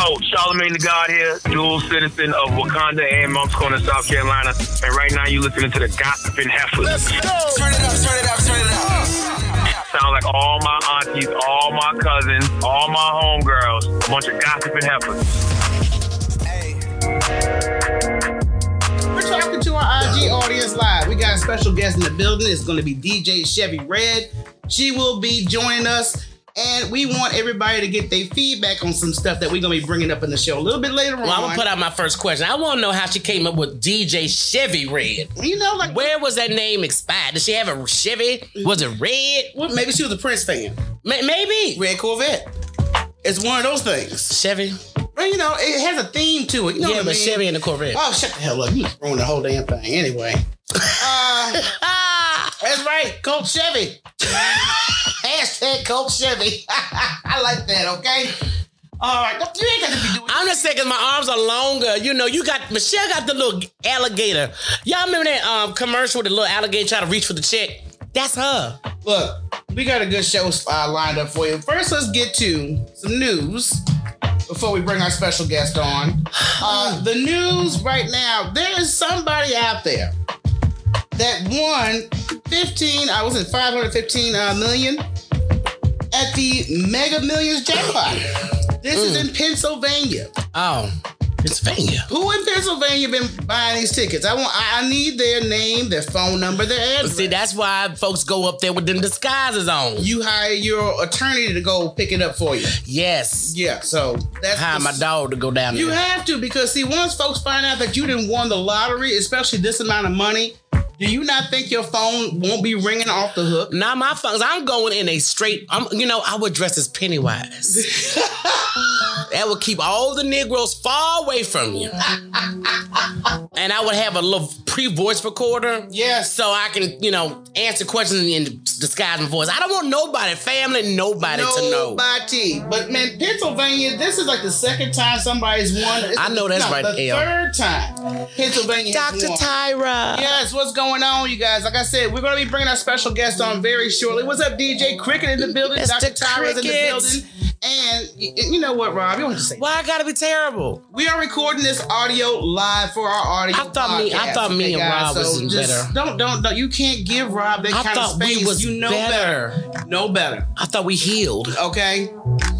Yo, Charlemagne the God here, dual citizen of Wakanda and Moncks Corner, South Carolina. And right now you're listening to the Gossiping Heifers. Let's go. Turn it up, turn it up, turn it up. Sound like all my aunties, all my cousins, all my homegirls, a bunch of gossiping heifers. Hey. We're talking to our IG audience live. We got a special guest in the building. It's going to be DJ Chevy Red. She will be joining us. And we want everybody to get their feedback on some stuff that we're going to be bringing up in the show a little bit later on. Well, I'm gonna put out my first question. I want to know how she came up with DJ Chevy Red. You know, like Where was that name expired? Did she have a Chevy? Was it red? well, maybe she was a Prince fan. Ma- maybe Red Corvette. It's one of those things. Chevy. Well, you know, it has a theme to it. You know yeah, what I mean? Chevy and the Corvette. Oh, shut the hell up. You ruined the whole damn thing. Anyway. Uh, Ah, that's right. Cult Chevy. Hashtag Cult Chevy. I like that, okay? All right. You ain't got to be doing I'm just saying 'cause my arms are longer. You know, you got Michelle got the little alligator. Y'all remember that um commercial with the little alligator trying to reach for the check? That's her. Look, we got a good show uh, lined up for you. First, let's get to some news before we bring our special guest on. Uh, the news right now, there is somebody out there that won 15, I was in 515 uh, million at the Mega Millions jackpot. This is in Pennsylvania. Oh, Pennsylvania. Who in Pennsylvania been buying these tickets? I want. I I need their name, their phone number, their address. See, that's why folks go up there with them disguises on. you hire your attorney to go pick it up for you. Yes. Yeah, so that's Hire my dog to go down You there. You have to because see, once folks find out that you didn't won the lottery, especially this amount of money, do you not think your phone won't be ringing off the hook? Now my phones, I'm going in a straight. I'm, you know, I would dress as Pennywise. that would keep all the Negroes far away from you. and I would have a little pre-voice recorder. Yeah. So I can, you know, answer questions in disguise my voice. I don't want nobody, family, nobody to know. Nobody. But man, Pennsylvania, this is like the second time somebody's won. It's- I know that's no, right, The L. third time Pennsylvania. Dr. Tyra. Yes, what's going on, you guys? Like I said, we're going to be bringing our special guest on very shortly. What's up, DJ Cricket in the building? Mr. Dr. Tyra's in the building. And you know what, Rob? You don't to say. Why I gotta be terrible? We are recording this audio live for our audio. I thought me- I podcast, thought me and Rob was so just better. Don't, don't, don't. You can't give Rob that I kind of thought we space. was you know better. better. Know better. I thought we healed. Okay.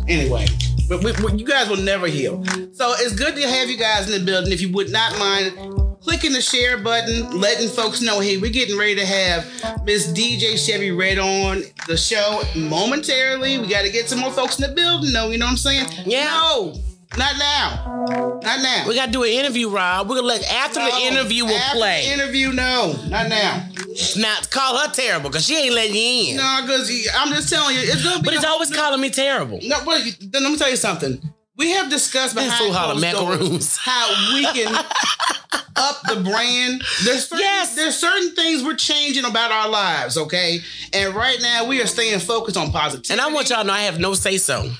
Anyway, but we, we- you guys will never heal. So it's good to have you guys in the building. If you would not mind clicking the share button, letting folks know, hey, we're getting ready to have Miss DJ Chevy Red on the show momentarily. We got to get some more folks in the building, though. You know what I'm saying? Yeah. No, not now. Not now. We gotta do an interview, Rob. We're gonna let after the No. interview will After play. The interview, no, not now. Not call her terrible because she ain't letting you in. No, because I'm just telling you, it's gonna be. but he's a- always calling me terrible. No, but Then let me tell you something. We have discussed behind closed doors macaroons. how we can up the brand. There's certain, Yes. there's certain things we're changing about our lives, okay? And right now we are staying focused on positivity. And I want y'all to know I have no say so.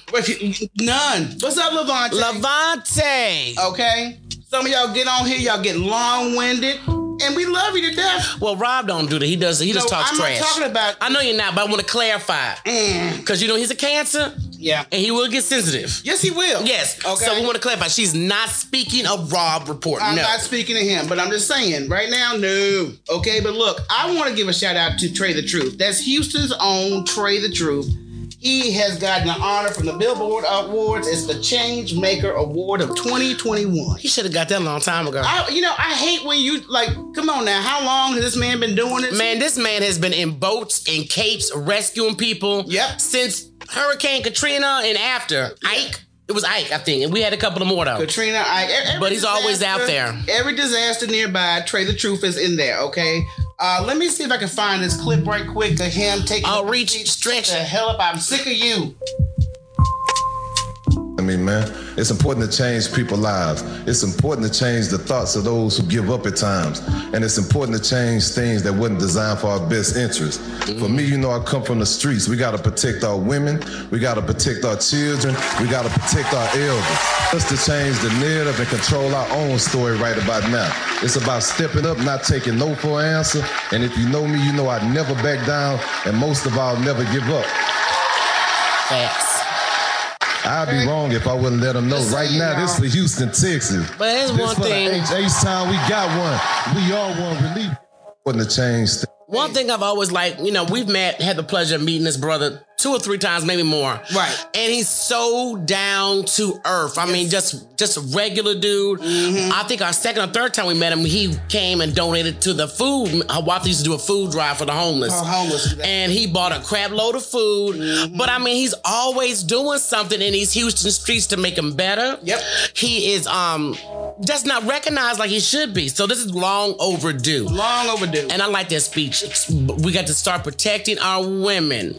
none. What's up, Levante? Levante. okay. Some of y'all get on here, y'all get long winded, and we love you to death. Well, Rob don't do that. He does. He just No, talks I'm trash. not talking about. I know you're not, but I want to clarify Mm, because you know he's a cancer yeah. and he will get sensitive. Yes, he will. Yes. Okay. So we want to clarify. She's not speaking of Rob report. I'm no. not speaking to him, but I'm just saying right now, no. Okay, but look, I want to give a shout out to Trae tha Truth. That's Houston's own Trae tha Truth. He has gotten an honor from the Billboard Awards. It's the Change Maker Award of 2021. he should have got that a long time ago. I, you know, I hate when you like. Come on now, how long has this man been doing this? Man, this man has been in boats and capes rescuing people. Yep. Since Hurricane Katrina and after Ike. It was Ike, I think, and we had a couple of more though. Katrina, I, e- every But he's always out there. Every disaster nearby, Trae tha Truth is in there. Okay. Uh, let me see if I can find this clip right quick of him taking. I'll reach, stretch. The hell up! I'm sick of you. I mean, man, it's important to change people's lives. It's important to change the thoughts of those who give up at times. And it's important to change things that wasn't designed for our best interest. For me, you know, I come from the streets. We got to protect our women. We got to protect our children. We got to protect our elders. Just to change the narrative and control our own story right about now. It's about stepping up, not taking no for an answer. And if you know me, you know I never back down. And most of all, never give up. Facts. I'd be wrong if I wouldn't let them know. Right now, this for Houston, Texas. But here's this one for thing. the H time we got one. We all want relief. Wouldn't have changed. One thing I've always liked, you know, we've met, had the pleasure of meeting this brother two or three times, maybe more. Right. And he's so down to earth. I mean, just just a regular dude. Mm-hmm. I think our second or third time we met him, he came and donated to the food. Wafta used to do a food drive for the homeless. For homeless. And he bought a crap load of food. Mm-hmm. But I mean, he's always doing something in these Houston streets to make him better. Yep. He is um just not recognized like he should be. So this is long overdue. Long overdue. And I like that speech. We got to start protecting our women,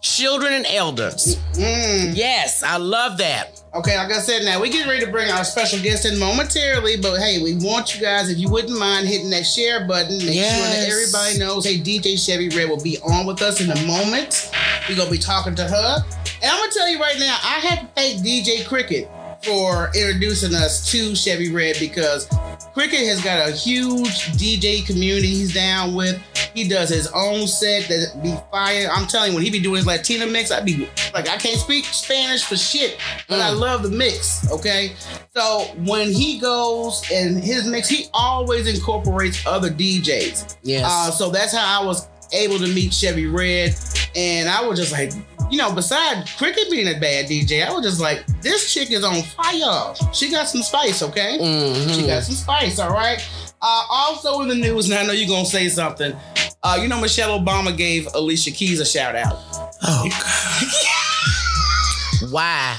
children, and elders. Mm-hmm. Yes, I love that. Okay, like I said, now we get ready to bring our special guest in momentarily, but hey, we want you guys, if you wouldn't mind hitting that share button, make sure that everybody knows. Hey, DJ Chevy Red will be on with us in a moment. We're gonna be talking to her, and I'm gonna tell you right now, I have to thank DJ Cricket for introducing us to Chevy Red because Cricket has got a huge DJ community he's down with. He does his own set that be fire. I'm telling you, when he be doing his Latina mix, I'd be like, I can't speak Spanish for shit, but I love the mix. Okay, so when he goes and his mix, he always incorporates other DJs. Yes. Uh, so that's how I was able to meet Chevy Red, and I was just like, you know, besides Cricket being a bad DJ, I was just like, this chick is on fire. She got some spice, okay? Mhm. She got some spice, all right? Uh, also in the news, and I know you're gonna say something. Uh, you know, Michelle Obama gave Alicia Keys a shout out. Oh God. Why?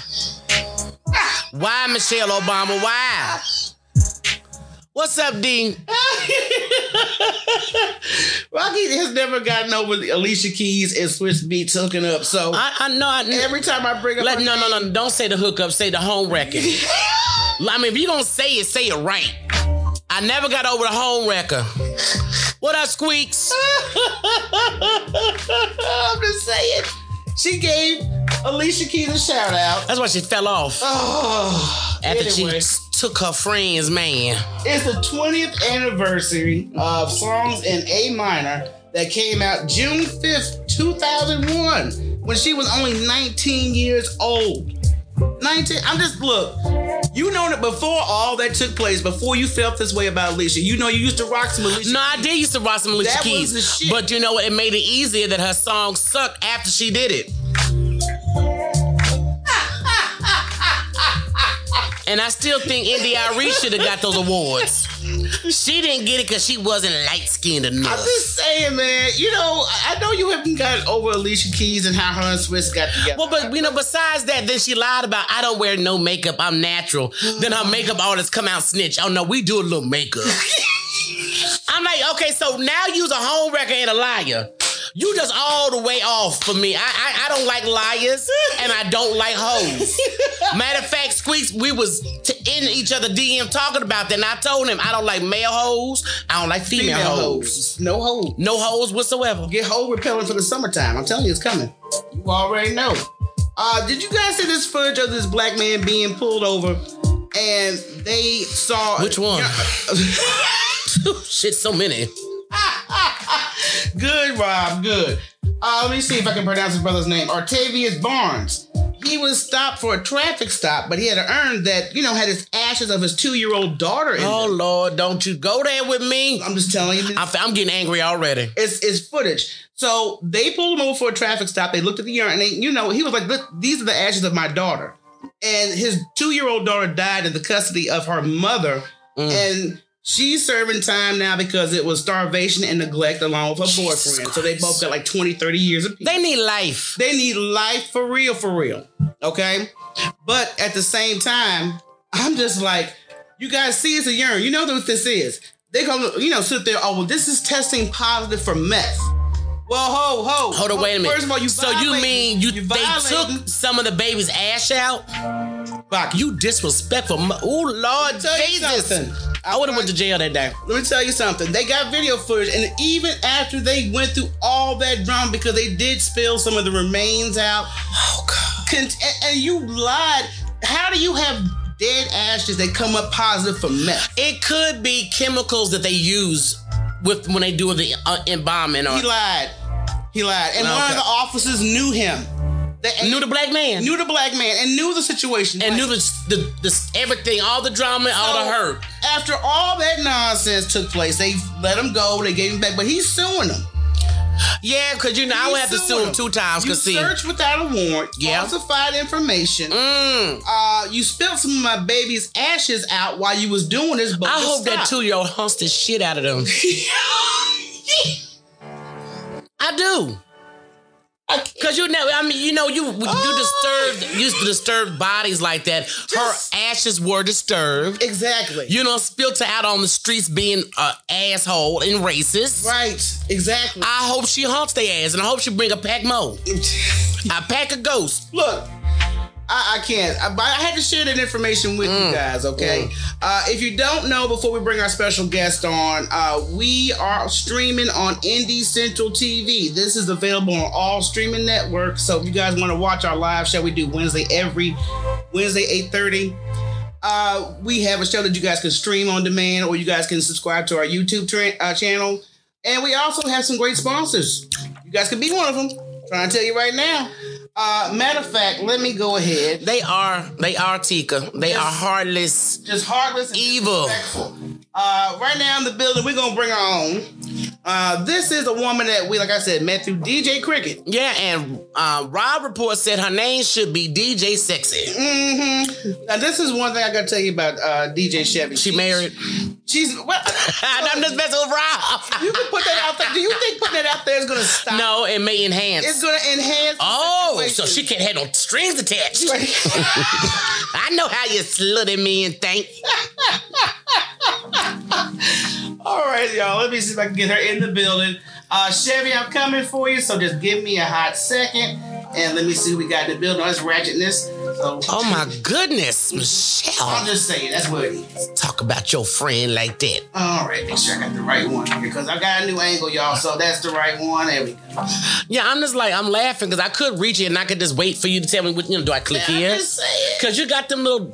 Why, Michelle Obama? Why? What's up, Dean? Rocky has never gotten over Alicia Keys and Swizz Beatz hooking up. So I, I know. I, every time I bring up, Let, no, no, no. Don't say the hookup. Say the home wrecking. I mean, if you gonna say it, say it right. I never got over the home wrecker. What up, Squeaks? I'm just saying. She gave Alicia Keys a shout out. That's why she fell off Oh, after anyway, she took her friend's man. it's the 20th anniversary of songs in A minor that came out June 5th, 2001, when she was only 19 years old. 19. I'm just look. You know that before all that took place, before you felt this way about Alicia, you know you used to rock some Alicia. No, I did used to rock some Alicia That was Keys, the shit. but you know what? It made it easier that her songs suck after she did it. And I still think India.Arie should have got those awards. She didn't get it because she wasn't light skinned enough. I'm just saying, man. You know, I know you haven't gotten over Alicia Keys and how her and Swiss got together. Well, but you know, besides that, then she lied about I don't wear no makeup, I'm natural. then her makeup artist come out snitch. Oh no, we do a little makeup. I'm like, okay, so now you's a home wrecker and a liar. You just all the way off for me. I, I I don't like liars and I don't like hoes. Matter of fact, Squeaks, we was t- in each other DM talking about that, and I told him I don't like male hoes. I don't like female, female hoes. hoes, no hoes. No hoes whatsoever. Get hole repellent for the summertime. I'm telling you, it's coming. You already know. Uh, did you guys see this footage of this black man being pulled over, and they saw Which one? Shit, so many. good, Rob. Good. Uh, let me see if I can pronounce his brother's name. Artavius Barnes. He was stopped for a traffic stop, but he had an urn that you know had his ashes of his two-year-old daughter in. It. Oh them. Lord, don't you go there with me. I'm just telling you. I'm, I'm getting angry already. It's, it's footage. So they pulled him over for a traffic stop. They looked at the urn and they, you know, he was like, "Look, these are the ashes of my daughter." And his two-year-old daughter died in the custody of her mother, Mm. and she's serving time now because it was starvation and neglect along with her Jesus boyfriend. So they both got like 20, 30 years apiece. They need life. They need life for real, for real. Okay. But at the same time, I'm just like, you guys see it's a urine. You know what this is. They gonna, you know, sit there, oh, well, this is testing positive for meth. Well, ho, ho. Hold on, wait a minute. First of all, you so you mean you, they violating- took some of the baby's ash out? Fuck, You disrespectful. Oh Lord you Jesus! I would have went to jail that day. Let me tell you something. They got video footage, and even after they went through all that drama, because they did spill some of the remains out, Oh God. con- and, and you lied. How do you have dead ashes that come up positive for meth? It could be chemicals that they use with when they do the uh, embalming or He lied. He lied. And one of the officers knew him. They Knew the black man. knew the black man and knew the situation and Like, knew the, the, the everything, all the drama, all the hurt. After all that nonsense took place, they let him go. They gave him back, but he's suing them. Yeah, because you know, I would have to sue him two times. You see, searched without a warrant, Yeah. falsified information. mm, Uh, you spilled some of my baby's ashes out while you was doing this. But I hope that two year old hunts the shit out of them. I do. Cause you know, I mean, you know, you you disturbed, oh. used to disturb bodies like that. Just- Her ashes were disturbed. exactly. You know, spilt her out on the streets being a asshole and racist. right. Exactly. I hope she haunts their ass, and I hope she bring a pack more. A pack of ghosts. Look, I, I can't. I, but I had to share that information with Mm. you guys, okay? Uh, if you don't know, before we bring our special guest on, uh, we are streaming on Indie Central TV. This is available on all streaming networks. So if you guys want to watch our live show, we do Wednesday every Wednesday, 8.30. Uh, we have a show that you guys can stream on demand or you guys can subscribe to our YouTube tra- uh, channel. And we also have some great sponsors. You guys can be one of them. Trying to tell you right now. Uh, matter of fact, let me go ahead. They are, they are Tika. They Yes. are heartless. Just heartless and Evil. Uh, right now in the building, we're gonna bring her on. Uh, this is a woman that we, like I said, met through DJ Cricket. Yeah, and uh, Rob Report said her name should be DJ Sexy. Mm-hmm. Now, this is one thing I gotta tell you about uh, DJ Chevy. She married. She's. Well, I'm just messing with Rob. you can put that out there. Do you think putting that out there is gonna stop? No, it may enhance. It's gonna enhance. the Oh, so she can't have no strings attached. I know how you slutty me and think. All right, y'all. Let me see if I can get her in the building. Uh, Chevy, I'm coming for you. So just give me a hot second, and let me see who we got in the building. Let's ratchetness. So Oh my goodness, Michelle. I'm just saying that's what it is. Talk about your friend like that. All right, make sure I got the right one because I got a new angle, y'all. So that's the right one. There we go. Yeah, I'm just like, I'm laughing because I could reach it and I could just wait for you to tell me what, you know, do I click I'm here? Because you got them little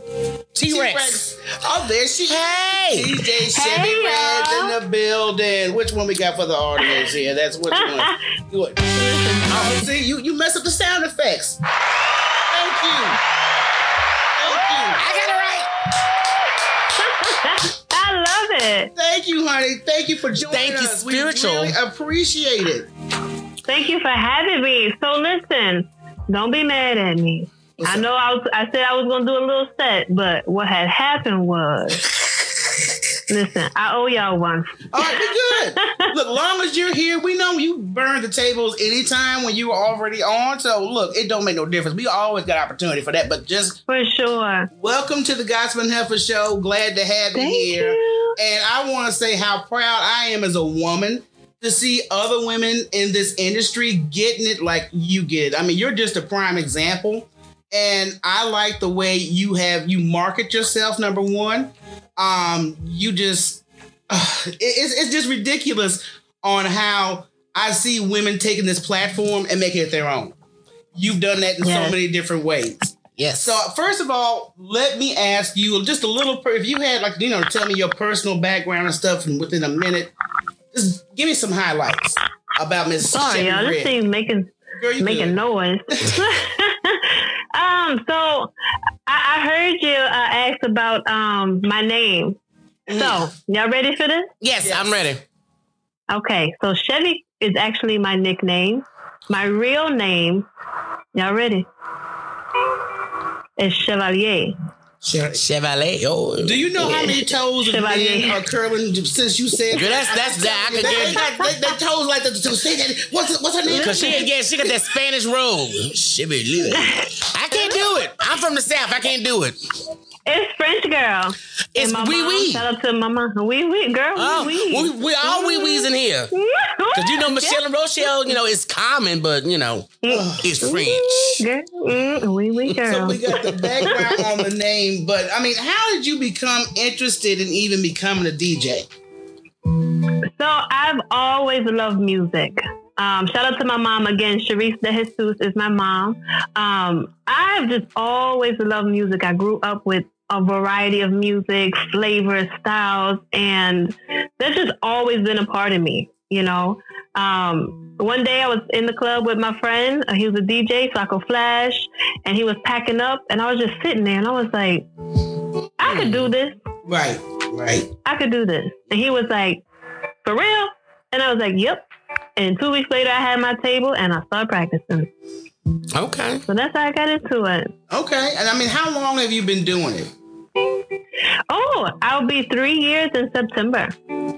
T Rex. Oh, there she is. Hey! DJ Chevy Hey, Reds in the building. Which one we got for the audience here? That's which one. Good. Oh, see, you you mess up the sound effects. Thank you. Thank you. I got it right. I love it. Thank you, honey. Thank you for joining Thank you, us. spiritual. We really appreciate it. Thank you for having me. So listen, don't be mad at me. What's I know I was. I said I was going to do a little set, but what had happened was, listen, I owe y'all one. All right, we good. look, long as you're here, we know you burn the tables anytime when you were already on. So look, it don't make no difference. We always got opportunity for that. But just For sure. welcome to the Gossiping Heifer Show. Glad to have you Thank here. you. And I want to say how proud I am as a woman to see other women in this industry getting it like you get. I mean, you're just a prime example. And I like the way you have you market yourself. Number one, um, you just it- it's it's just ridiculous on how I see women taking this platform and making it their own. You've done that in so many different ways. Yes. So first of all, let me ask you just a little. per- If you had like you know, tell me your personal background and stuff, and within a minute, just give me some highlights about Miss Sorry, y'all. This thing making Girl, making good. noise. um, so I, I heard you uh, ask about um my name. So y'all ready for this? yes, Yes. I'm ready. Okay, so Chevy is actually my nickname. My real name, y'all ready? Is Chevalier. Chevrolet. Oh. Do you know how many toes of Chevalier. men are curling since you said? Girl, that's- that's that. I could They, give they, they, they toes like the So say that. What's what's her name? Cause she ain't get, she got that Spanish roll. Chevrolet. I can't do it. I'm from the South. I can't do it. It's French girl. It's wee wee. Shout out to mama. Wee wee, girl. Oh, wee we, wee. we all wee mm-hmm. wees in here. Cause you know Michelle and Rochelle, you know, it's common, but you know, mm-hmm. it's French. Mm-hmm. Girl, mm, wee wee So we got the background on the name, but I mean, how did you become interested in even becoming a DJ? So I've always loved music. Um, shout out to my mom again. Sharice De Jesus is my mom. Um, I've just always loved music. I grew up with a variety of music, flavors, styles, and that's just always been a part of me. You know, um, one day I was in the club with my friend. Uh, he was a DJ, Flacco Flash, and he was packing up, and I was just sitting there, and I was like, I could do this. Right, right. I could do this. And he was like, for real? And I was like, yep. And two weeks later, I had my table and I started practicing. Okay. So that's how I got into it. Okay. And I mean, how long have you been doing it? Oh, I'll be three years in September.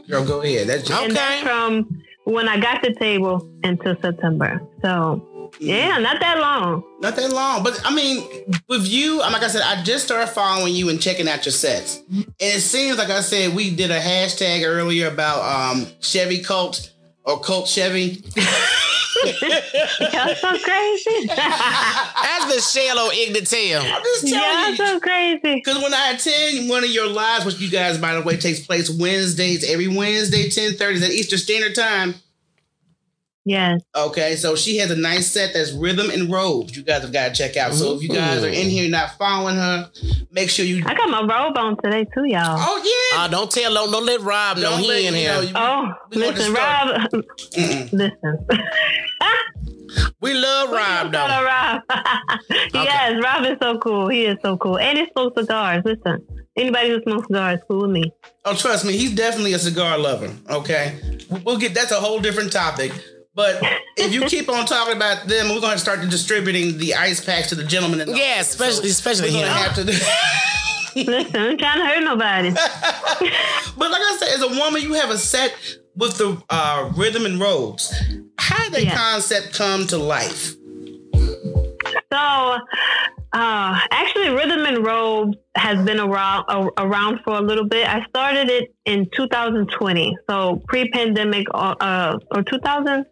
Girl, go ahead. That's just, And that's from when I got the table until September. So, yeah, not that long. not that long. But I mean, with you, like I said, I just started following you and checking out your sets. And it seems like I said we did a hashtag earlier about um Chevy Cult or Cult Chevy. Y'all so crazy. That's Michelle O'Ignatel. I'm just telling Y'all you. so crazy. Because when I attend one of your lives, which you guys, by the way, takes place Wednesdays, every Wednesday, 1030 at Eastern Standard Time. Yes. Okay, so she has a nice set that's rhythm and robes. You guys have got to check out. So if you guys are in here not following her, make sure you. I got my robe on today, too, y'all. Oh yeah, Uh, don't tell, don't, don't let Rob know Don't he let- in you here. know, Oh, we want to listen, start. Rob. listen. we love Rob Shout though. out Rob. yes, Rob is so cool. He is so cool. And he smokes cigars. Listen, anybody who smokes cigars, cool with me. Oh, trust me, he's definitely a cigar lover. Okay, we'll get that's a whole different topic. But if you keep on talking about them, we're going to start distributing the ice packs to the gentlemen. The yeah, especially so especially him. Have to do- Listen, I'm trying to hurt nobody. but like I said, as a woman, you have a set with the uh, rhythm and robes. How did that yeah. concept come to life? So, uh, actually, Rhythm and Robes has been around uh, around for a little bit. I started it in 2020, so pre-pandemic uh, uh or 2000.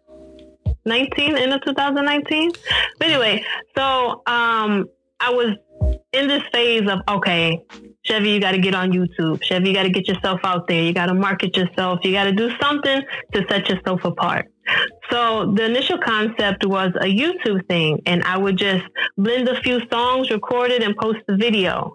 19 in 2019 but anyway so um i was in this phase of okay chevy you got to get on youtube. Chevy you got to get yourself out there. You got to market yourself. You got to do something to set yourself apart. So the initial concept was a youtube thing and i would just blend a few songs record it and post the video.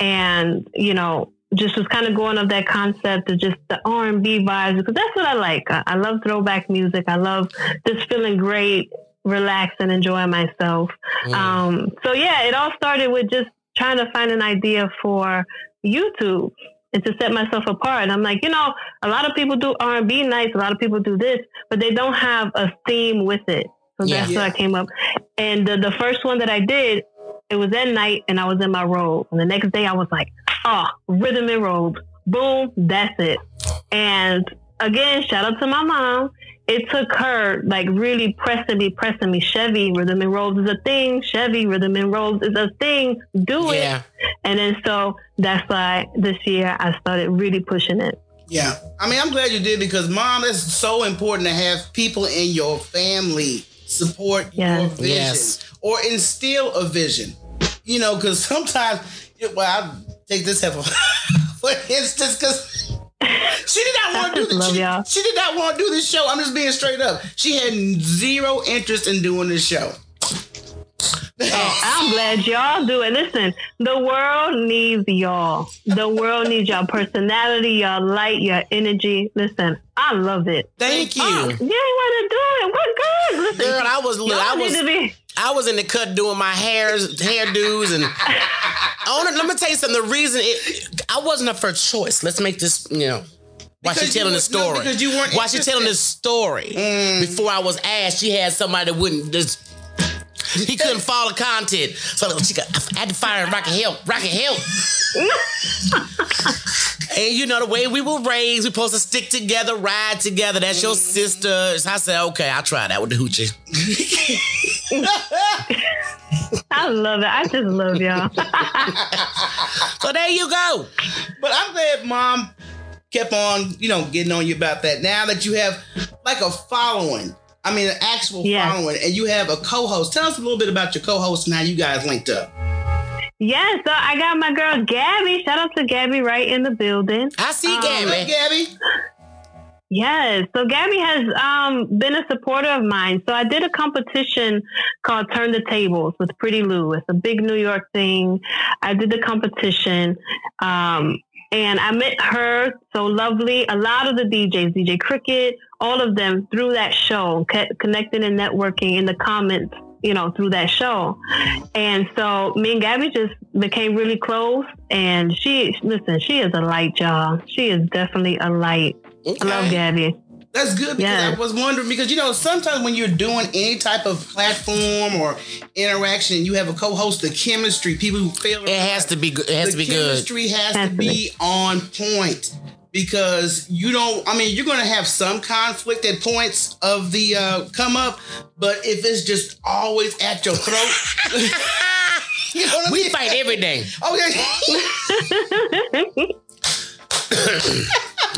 And you know just was kind of going of that concept of just the R and B vibes because that's what I like. I, I love throwback music. I love just feeling great, relax, and enjoying myself. Um, so yeah, it all started with just trying to find an idea for YouTube and to set myself apart. And I'm like, you know, a lot of people do R and B nights, a lot of people do this, but they don't have a theme with it. So Yeah. that's what I came up. And the, the first one that I did, it was at night, and I was in my robe. And the next day, I was like, oh, rhythm and robe, boom, that's it. And again, shout out to my mom. It took her like really pressing me, pressing me. Chevy rhythm and rolls is a thing. Chevy rhythm and rolls is a thing. Do it. Yeah. And then so that's why this year I started really pushing it. Yeah, I mean, I'm glad you did because, mom, it's so important to have people in your family support your Yes. vision Yes. Or instill a vision. You know, because sometimes, well, I take this heifer for instance, because she did not want to do this. Love She, y'all. she did not want to do this show. I'm just being straight up. She had zero interest in doing this show. Oh, I'm glad y'all do it. Listen, the world needs y'all. The world needs your personality, your light, your energy. Listen, I love it. Thank you. Oh, you ain't want to do it. What good? Listen, Girl, I was y'all I need was to be. I was in the cut doing my hairs, hairdos, and let me tell you something. The reason it, I wasn't her first choice. Let's make this, you know. While Because she telling the were- no, story, because you weren't while she telling interested. the story, mm. before I was asked, she had somebody that wouldn't just. He couldn't follow content, so she got. I had to fire Rocky Help. Rocky Help. and you know the way we were raised, we supposed to stick together, ride together. That's your sister. So I said, okay, I'll try that with the hoochie. I love it. I just love y'all. So there you go. But I'm glad mom kept on, you know, getting on you about that. Now that you have like a following, I mean, an actual Yes. following, and you have a co-host. Tell us a little bit about your co-host and how you guys linked up. yeah, so I got my girl Gabby. Shout out to Gabby right in the building. I see Um, Hey, Gabby. Gabby. Yes. So Gabby has um, been a supporter of mine. So I did a competition called Turn the Tables with Pretty Lou. It's a big New York thing. I did the competition. Um, And I met her, so lovely. A lot of the DJs, DJ Cricket, all of them through that show, co- connecting and networking in the comments, you know, through that show. And so me and Gabby just became really close. And she, listen, she is a light, y'all. She is definitely a light. I love Gabby. That's good because Yeah. I was wondering because you know sometimes when you're doing any type of platform or interaction, you have a co-host. The chemistry, people who fail. It has to be good. It has the to be good. chemistry has, Has to to be on point because you don't. I mean, you're going to have some conflict at points of the uh, come up, but if it's just always at your throat, you know what I We mean? fight every day. Okay.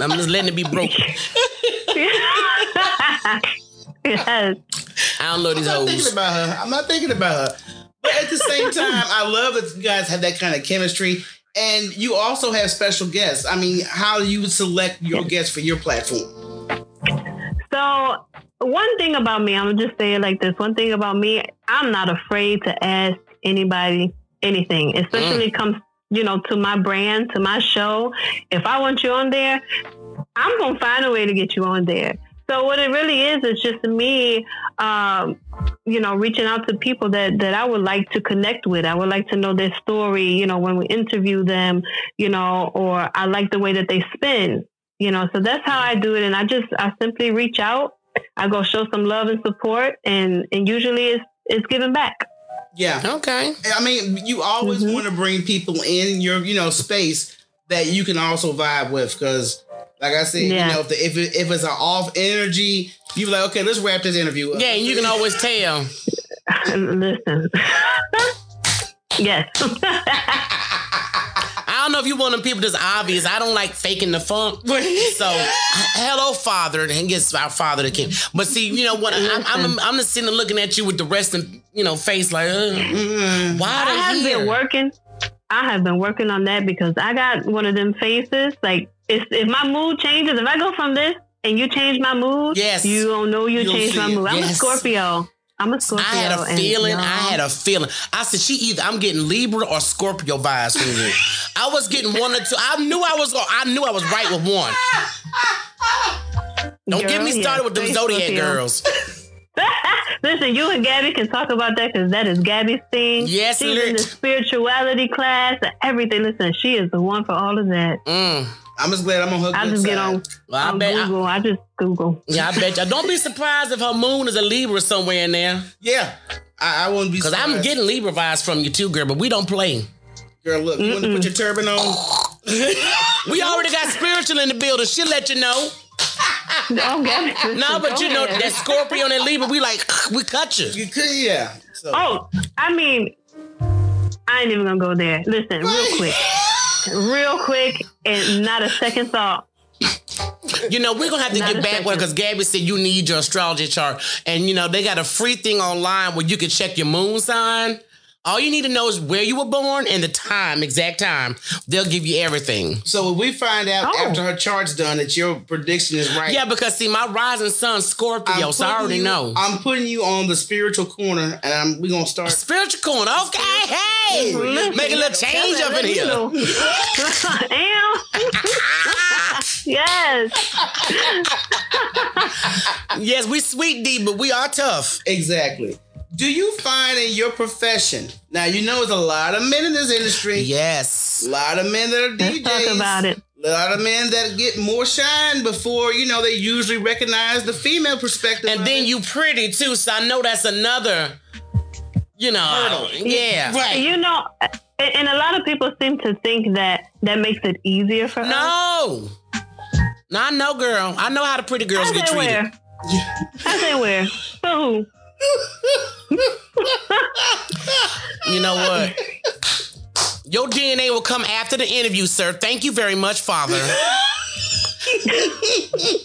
I'm just letting it be broken. yes. I don't know these I'm not thinking about her. I'm not thinking about her. But at the same time, I love that you guys have that kind of chemistry. And you also have special guests. I mean, how do you select your guests for your platform? So one thing about me, I'm gonna just say it like this. One thing about me, I'm not afraid to ask anybody anything, especially mm. it comes, you know, to my brand, to my show. If I want you on there, I'm gonna find a way to get you on there. So what it really is is just me, um, you know, reaching out to people that that I would like to connect with. I would like to know their story. You know, when we interview them, you know, or I like the way that they spin. You know, so that's how I do it, and I just I simply reach out. I go show some love and support, and and usually it's it's given back. Yeah. Okay. I mean, you always Mhm. want to bring people in your, you know, space that you can also vibe with. Because, like I said, Yeah. you know, if, the, if, it, if it's an off energy, you be like, okay, let's wrap this interview up. Yeah, and you can always tell. Listen, yes, I don't know if you one of them people that's obvious. I don't like faking the funk. So, hello, Father, and gets our Father the King. But see, you know what? I'm, I'm, I'm just sitting there looking at you with the rest resting, you know, face like, uh, Mm. why I are have they here? been working. I have been working on that because I got one of them faces. Like, if if my mood changes, if I go from this and you change my mood, Yes. you don't know you You'll changed my it. mood. I'm Yes. a Scorpio. I'm a Scorpio. I had a feeling. I had a feeling. I said, she either I'm getting Libra or Scorpio vibes from you. I was getting one or two. I knew I was. I knew I was right with one. Don't get me started with them zodiac Scorpio. girls. Listen, you and Gabby can talk about that because that is Gabby's thing. Yes, she's lit. in the spirituality class and everything. Listen, she is the one for all of that. Mm. I'm just glad I'm on her I good just side. get on, Well, I on bet. I, Google. I, just Google. yeah, I bet you. Don't be surprised if her moon is a Libra somewhere in there. Yeah. I, I wouldn't be Because I'm getting Libra vibes from you too, girl. But we don't play. Girl, look, you want to put your turban on? We already got spiritual in the building. She'll let you know. Gabby. No, but go you know ahead. that Scorpio and Libra, we like we cut you. You could, yeah. So, Oh, I mean, I ain't even gonna go there. Listen, real quick, real quick, and not a second thought. You know, we're gonna have to Not get back with because Gabby said you need your astrology chart. And you know, they got a free thing online where you can check your moon sign. All you need to know is where you were born and the time, exact time. They'll give you everything. so if we find out Oh. after her chart's done that your prediction is right, Yeah, because see, my rising sun Scorpio, so I already you- know. I'm putting you on the spiritual corner, and I'm, we're gonna start. Spiritual corner, okay, hey, Listen, make a little change Let up in here. know. Damn. yes. Yes, we sweet D, but we are tough. Exactly. Do you find in your profession now? You know, there's a lot of men in this industry. Yes. A lot of men that are DJs Let's talk about it. A lot of men that get more shine before you know they usually recognize the female perspective. And then it. you pretty too, so I know that's another, you know, Hurdle. yeah. right? You know, and and a lot of people seem to think that that makes it easier for us. No. No, I know, girl. I know how the pretty girls I get treated. where. I say where. For who? You know what? Your DNA will come after the interview, sir. Thank you very much, Father.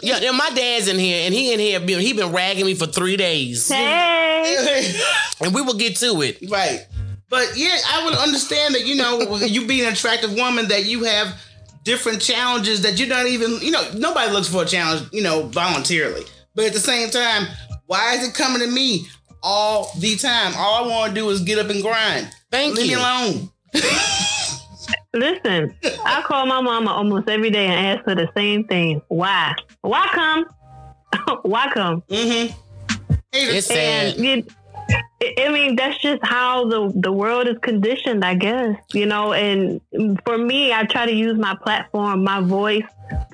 yeah, yeah, my dad's in here, and he in here. He been ragging me for three days, Hey. and we will get to it. Right. But yeah, I would understand that, you know, you being an attractive woman, that you have different challenges that you're not even, you know, nobody looks for a challenge, you know, voluntarily. But at the same time, why is it coming to me all the time? All I want to do is get up and grind. Thank Leave you. me alone. Listen, I call my mama almost every day and ask her the same thing. Why? Why come? Why come? Mm-hmm. It's sad. You, I I mean, that's just how the the world is conditioned, I guess. You know, and for me, I try to use my platform, my voice,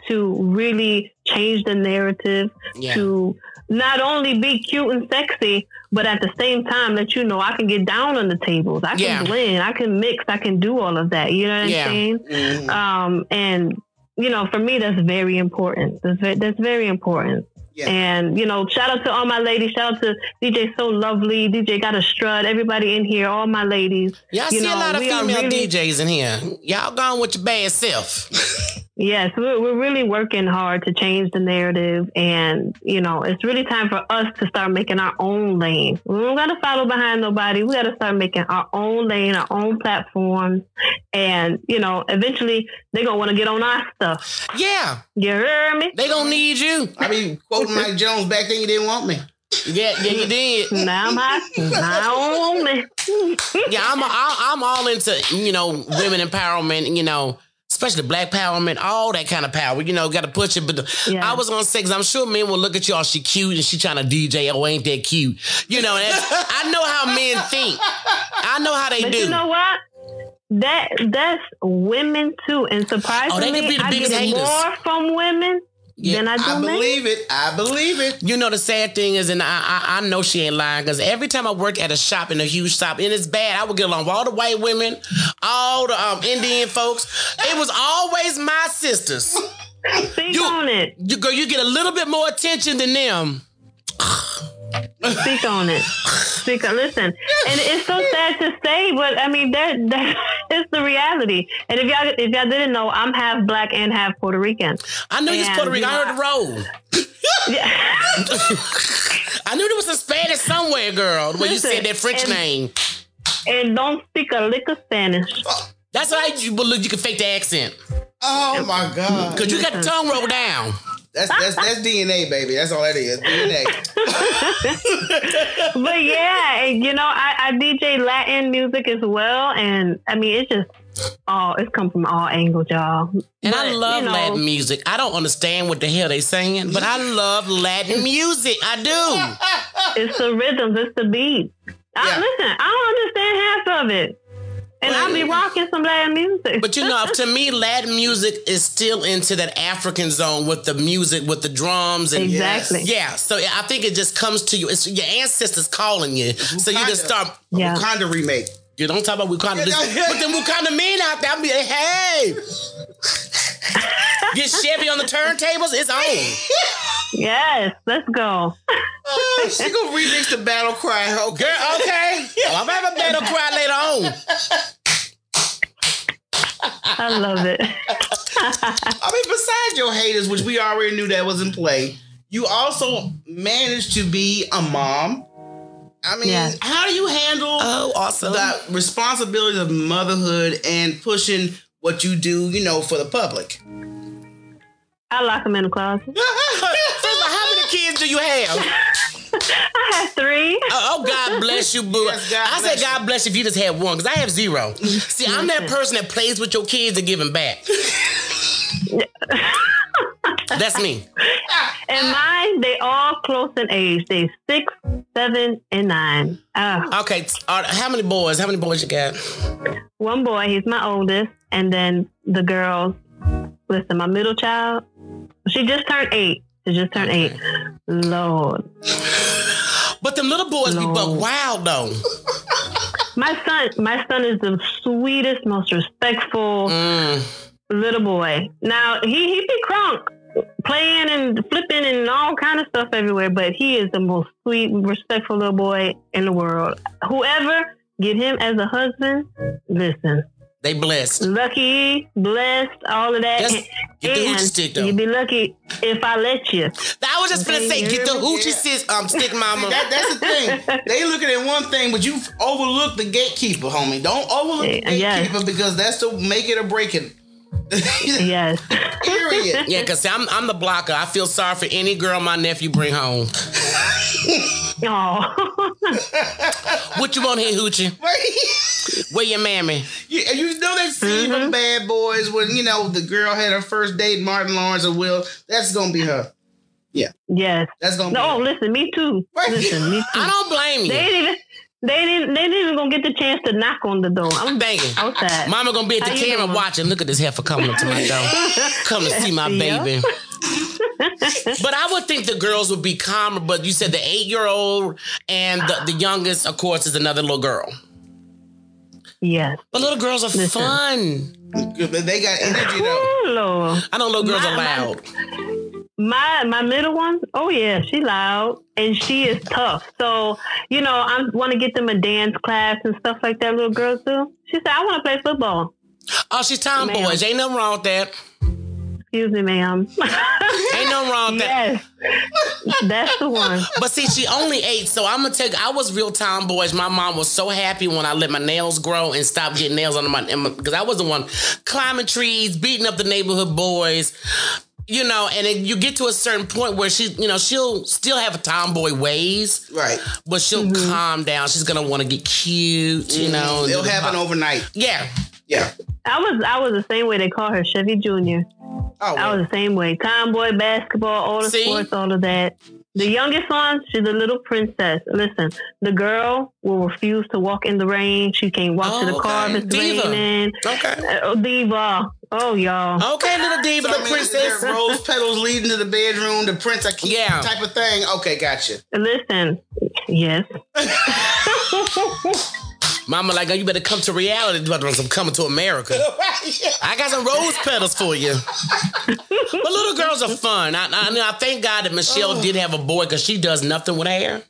to really change the narrative. Yeah. To not only be cute and sexy, but at the same time, let you know I can get down on the tables. I can Yeah. blend. I can mix. I can do all of that. You know what Yeah. I'm saying? Mhm. Um, and you know, for me, that's very important. That's very, that's very important. Yeah. And you know, shout out to all my ladies. Shout out to DJ So Lovely, DJ Got a Strut, everybody in here, all my ladies. Y'all You see a lot of female really- DJs in here. Y'all gone with your bad self. Yes, we're, we're really working hard to change the narrative, and you know, it's really time for us to start making our own lane. We don't got to follow behind nobody. We got to start making our own lane, our own platforms, and you know, eventually they're gonna want to get on our stuff. Yeah, You hear me? they gonna need you. I mean, quoting Mike Jones back then, you didn't want me. Yeah, yeah, you did. Now I'm hot. Now on me. Yeah, I'm I- I'm all into you know women empowerment. You know. Especially black power, empowerment, all that kind of power. You know, got to push it. But the, Yeah. I was gonna say, because I'm sure men will look at you, oh, she cute, and she trying to DJ. Oh, ain't that cute? You know, I know how men think. I know how they But do. you know what? That that's women too, and oh, surprisingly, Oh, be the I get haters. more from women Yeah, than I do I believe it. I believe it. You know the sad thing is, and I I, I know she ain't lying because every time I work at a shop in a huge shop, and it's bad, I would get along with all the white women, all the um, Indian folks. It was always my sisters. Speak You- on it. You go, you get a little bit more attention than them. Speak on it. Speak on. Listen, and it's so sad to say, but I mean that that is the reality. And if y'all if y'all didn't know, I'm half black and half Puerto Rican. I knew you was And, Puerto Rican. you I heard the roll. Yeah. I knew there was some Spanish somewhere, girl. When you Listen, said that French and- name. and don't speak a lick of Spanish. Oh, that's why you believe you can fake the accent Oh my God. because you got the tongue rolled down. That's that's that's DNA, baby. That's all that is. DNA. but yeah, you know, I, I DJ Latin music as well, and I mean, it's just all it's come from all angles, y'all. And I love you know, Latin music. I don't understand what the hell they saying, but I love Latin music. I do. It's the rhythms, it's the beat. I, Yeah. listen, I don't understand half of it, and I'll be rocking some Latin music. But you know, to me, Latin music is still into that African zone with the music, with the drums and exactly. yeah. So I think it just comes to you. It's your ancestors calling you. So you just start. Yeah. Wakanda remake. You don't talk about Wakanda. This, but them Wakanda men out there, I'm be like, hey. Get Chevy on the turntables. It's on. Yes, let's go. Oh, she gonna remix the battle cry. Okay. Girl, okay. Well, I'm have a better cry later on. I love it. I mean, besides your haters, which we already knew that was in play, you also managed to be a mom. I mean, Yes. how do you handle Oh, awesome. the responsibilities of motherhood and pushing what you do, you know, for the public? I lock them in the closet. First of all, how many kids do you have? I have three. Oh, oh, God bless you, boo. Yes, God I bless say God bless you if you just had one, because I have zero. See, I'm that person that plays with your kids and give them back. That's me. And mine, they all close in age. They six, seven, and nine. Uh, Okay, uh, how many boys? How many boys you got? one boy, he's my oldest, and then the girls. Listen, my middle child, she just turned eight. She just turned eight. Lord, But them little boys be buck wild though. my son, my son is the sweetest, most respectful Mm. Little boy. Now he he be crunk, playing and flipping and all kind of stuff everywhere, but he is the most sweet, respectful little boy in the world. Whoever get him as a husband, listen, They blessed. lucky, blessed, all of that. Just get the and hoochie stick, though. you'd be lucky if I let you. I was just gonna Okay, say, get the yeah. hoochie sis, um, stick mama. That, that's the thing. they looking at one thing, but you overlook the gatekeeper, homie. Don't overlook the Yeah, yes. gatekeeper because that's the make it or break it. Yes. Period. Yeah, cause I'm I'm the blocker. I feel sorry for any girl my nephew bring home. Oh, What you want here, hoochie? Where your mammy? you, you know they scene Mm-hmm. from Bad Boys when you know the girl had her first date, Martin Lawrence or Will. That's gonna be her. Yeah. Yes. That's gonna No, be. Her. listen, me too. Right. Listen, me too. I don't blame you. They ain't even. They didn't. They didn't even gonna get the chance to knock on the door. I'm I'm thinking. outside. Mama gonna be at the How camera watching. Look at this heifer coming up to my door. Come to see my baby. but I would think the girls would be calmer. But you said the eight year old and the, the youngest, of course, is another little girl. yes. But little girls are Listen. fun. They got energy though. Oh Lord. I don't know little girls My- are loud. My my my middle one, oh yeah, she loud and she is tough. So you know, I want to get them a dance class and stuff like that. Little girls do. She said, "I want to play football." Oh, she's tomboys. Ain't nothing wrong with that. Excuse me, ma'am. Ain't nothing wrong with that. that's the one. But see, she only eight, so I'm gonna take. I was real tomboyish. My mom was so happy when I let my nails grow and stopped getting nails under my because I was the one climbing trees, beating up the neighborhood boys. You know, and then you get to a certain point where she, you know, she'll still have a tomboy ways, Right. but she'll mm-hmm. calm down. She's gonna want to get cute, you mm-hmm. know. It'll do the happen pop- overnight. Yeah, Yeah. I was I was the same way. They call her Chevy Junior. Oh, I was the same way. Tomboy, basketball, all the See? sports, all of that. The youngest one, she's a little princess. Listen, the girl will refuse to walk in the rain. She can't walk to the Oh, car okay. if it's Diva. raining. okay, Uh, diva. Oh, y'all. okay, little diva, So, I the mean, princess. there rose petals leading to the bedroom, the prince I keep Yeah. type of thing. Okay, gotcha. Listen, yes. Mama, like, oh, you better come to reality. I'm coming to America. I got some rose petals for you. but little girls are fun. I, I, I thank God that Michelle Oh. did have a boy because she does nothing with hair.